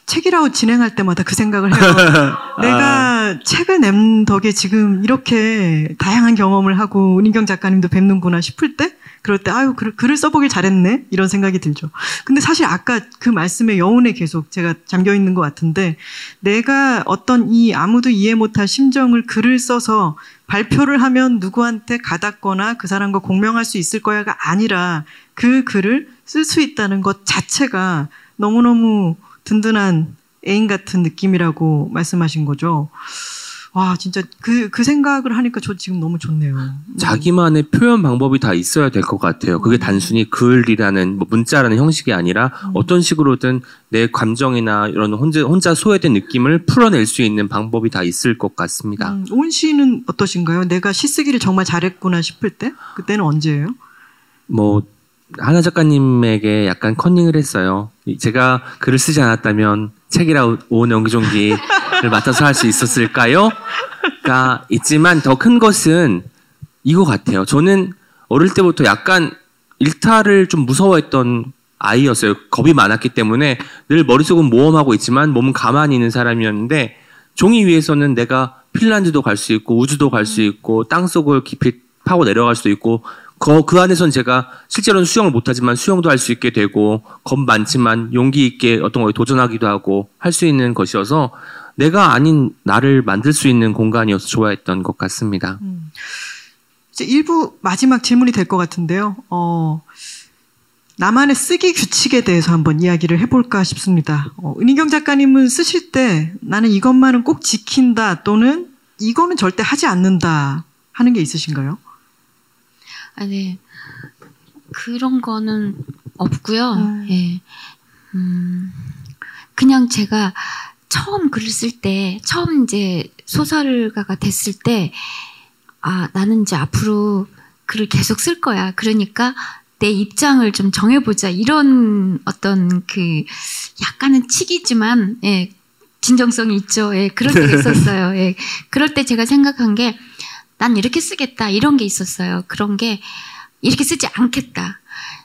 책이라고 진행할 때마다 그 생각을 해요. 내가 책을 낸 덕에 지금 이렇게 다양한 경험을 하고 은희경 작가님도 뵙는구나 싶을 때 그럴 때 아유 글, 글을 써보길 잘했네 이런 생각이 들죠. 근데 사실 아까 그 말씀의 여운에 계속 제가 잠겨 있는 것 같은데 내가 어떤 이 아무도 이해 못할 심정을 글을 써서 발표를 하면 누구한테 가닿거나 그 사람과 공명할 수 있을 거야가 아니라 그 글을 쓸 수 있다는 것 자체가 너무너무 든든한 애인 같은 느낌이라고 말씀하신 거죠. 와, 진짜 그, 그 생각을 하니까 저 지금 너무 좋네요. 자기만의 표현 방법이 다 있어야 될 것 같아요. 그게 단순히 글이라는 뭐 문자라는 형식이 아니라 어떤 식으로든 내 감정이나 이런 혼자 혼자 소외된 느낌을 풀어낼 수 있는 방법이 다 있을 것 같습니다. 음, 온 씨는 어떠신가요? 내가 시 쓰기를 정말 잘했구나 싶을 때? 그때는 언제예요? 뭐 하나 작가님에게 약간 컨닝을 했어요. 제가 글을 쓰지 않았다면 책이라 오은의 옹기종기를 맡아서 할 수 있었을까요? 가 있지만 더 큰 것은 이거 같아요. 저는 어릴 때부터 약간 일탈을 좀 무서워했던 아이였어요. 겁이 많았기 때문에 늘 머릿속은 모험하고 있지만 몸은 가만히 있는 사람이었는데 종이 위에서는 내가 핀란드도 갈 수 있고 우주도 갈 수 있고 땅 속을 깊이 파고 내려갈 수도 있고 그, 그 안에선 제가 실제로는 수영을 못하지만 수영도 할 수 있게 되고 겁 많지만 용기 있게 어떤 거에 도전하기도 하고 할 수 있는 것이어서 내가 아닌 나를 만들 수 있는 공간이어서 좋아했던 것 같습니다. 이제 일부 마지막 질문이 될 것 같은데요. 어, 나만의 쓰기 규칙에 대해서 한번 이야기를 해볼까 싶습니다. 어, 은희경 작가님은 쓰실 때 나는 이것만은 꼭 지킨다 또는 이거는 절대 하지 않는다 하는 게 있으신가요? 아, 네. 그런 거는 없고요. 음. 예. 음, 그냥 제가 처음 글을 쓸 때, 처음 이제 소설가가 됐을 때, 아, 나는 이제 앞으로 글을 계속 쓸 거야. 그러니까 내 입장을 좀 정해보자. 이런 어떤 그 약간은 치기지만, 예, 진정성이 있죠. 예, 그럴 때가 있었어요. 예, 그럴 때 제가 생각한 게, 난 이렇게 쓰겠다. 이런 게 있었어요. 그런 게, 이렇게 쓰지 않겠다.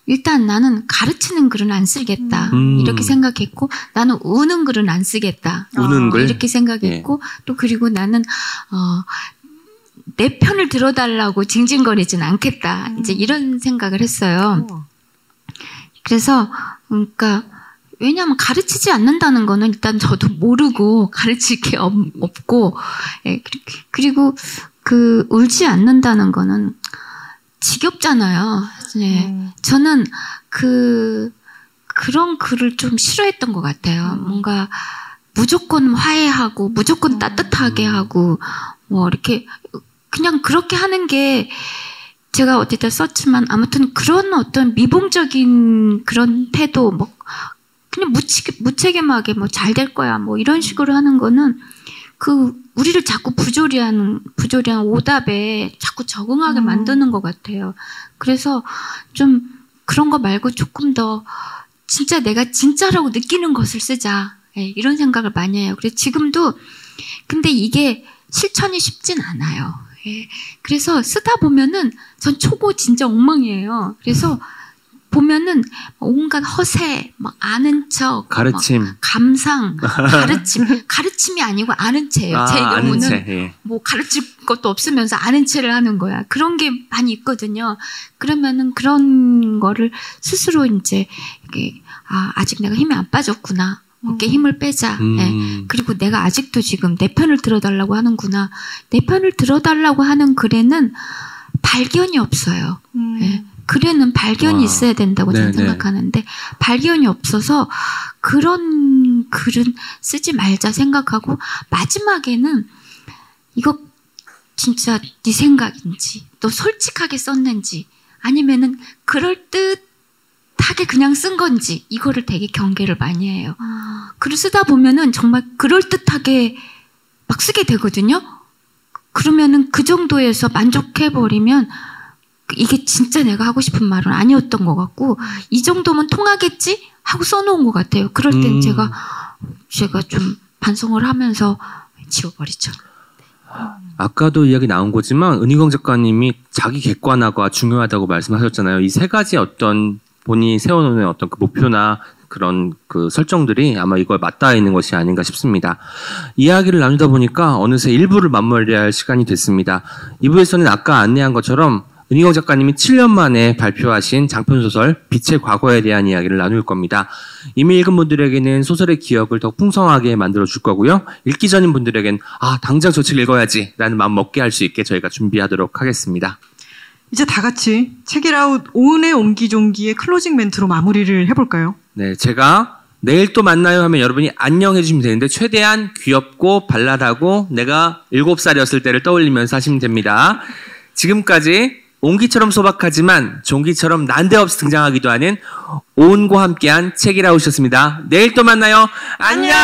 일단 나는 가르치는 글은 안 쓰겠다. 음. 이렇게 생각했고, 나는 우는 글은 안 쓰겠다. 우는 어, 글? 이렇게 생각했고, 또 그리고 나는, 어, 내 편을 들어달라고 징징거리진 않겠다. 이제 이런 생각을 했어요. 어. 그래서 그러니까 왜냐하면 가르치지 않는다는 거는 일단 저도 모르고 가르칠 게 없, 없고 예, 그리- 그리고 그 울지 않는다는 거는 지겹잖아요. 네. 음. 저는 그 그런 글을 좀 싫어했던 것 같아요. 뭔가 무조건 화해하고 무조건 따뜻하게 하고 뭐 이렇게 그냥 그렇게 하는 게 제가 어디다 썼지만 아무튼 그런 어떤 미봉적인 그런 태도 뭐 그냥 무책, 무책임하게 뭐 잘 될 거야 뭐 이런 식으로 하는 거는 그 우리를 자꾸 부조리하는 부조리한 오답에 자꾸 적응하게 만드는 것 같아요. 그래서 좀 그런 거 말고 조금 더 진짜 내가 진짜라고 느끼는 것을 쓰자. 예, 이런 생각을 많이 해요. 그래서 지금도 근데 이게 실천이 쉽진 않아요. 예, 그래서 쓰다 보면은 전 초보 진짜 엉망이에요. 그래서 보면은 온갖 허세, 막 아는 척, 가르침. 막 감상, 가르침, 가르침이 아니고 아는 채예요. 아, 제 경우는 채. 예. 뭐 가르칠 것도 없으면서 아는 체를 하는 거야. 그런 게 많이 있거든요. 그러면은 그런 거를 스스로 이제 이게 아 아직 내가 힘이 안 빠졌구나. 어깨 힘을 빼자. 음. 예. 그리고 내가 아직도 지금 내 편을 들어달라고 하는구나. 내 편을 들어달라고 하는 글에는 발견이 없어요. 음. 예. 글에는 발견이 와. 있어야 된다고 저는 네네. 생각하는데 발견이 없어서 그런 글은 쓰지 말자 생각하고 마지막에는 이거 진짜 네 생각인지 또 솔직하게 썼는지 아니면은 그럴 듯하게 그냥 쓴 건지 이거를 되게 경계를 많이 해요. 글을 쓰다 보면은 정말 그럴 듯하게 막 쓰게 되거든요. 그러면은 그 정도에서 만족해 버리면 이게 진짜 내가 하고 싶은 말은 아니었던 것 같고 이 정도면 통하겠지 하고 써놓은 것 같아요. 그럴 땐 음. 제가 제가 좀 반성을 하면서 지워버리죠. 아까도 이야기 나온 거지만 은희경 작가님이 자기 객관화가 중요하다고 말씀하셨잖아요. 이 세 가지 어떤 본인이 세워놓는 어떤 그 목표나 그런 그 설정들이 아마 이걸 맞닿아 있는 것이 아닌가 싶습니다. 이야기를 나누다 보니까 어느새 1부를 마무리해야 할 시간이 됐습니다. 2부에서는 아까 안내한 것처럼 은희경 작가님이 7년 만에 발표하신 장편 소설 빛의 과거에 대한 이야기를 나눌 겁니다. 이미 읽은 분들에게는 소설의 기억을 더 풍성하게 만들어 줄 거고요. 읽기 전인 분들에겐 아 당장 저 책 읽어야지 라는 마음 먹게 할 수 있게 저희가 준비하도록 하겠습니다. 이제 다 같이 책읽아웃 오은의 옹기종기의 클로징 멘트로 마무리를 해볼까요? 네, 제가 내일 또 만나요 하면 여러분이 안녕 해주시면 되는데 최대한 귀엽고 발랄하고 내가 7살이었을 때를 떠올리면서 하시면 됩니다. 지금까지 옹기처럼 소박하지만 종기처럼 난데없이 등장하기도 하는 오은과 함께한 책이라웃이었습니다. 내일 또 만나요. 안녕!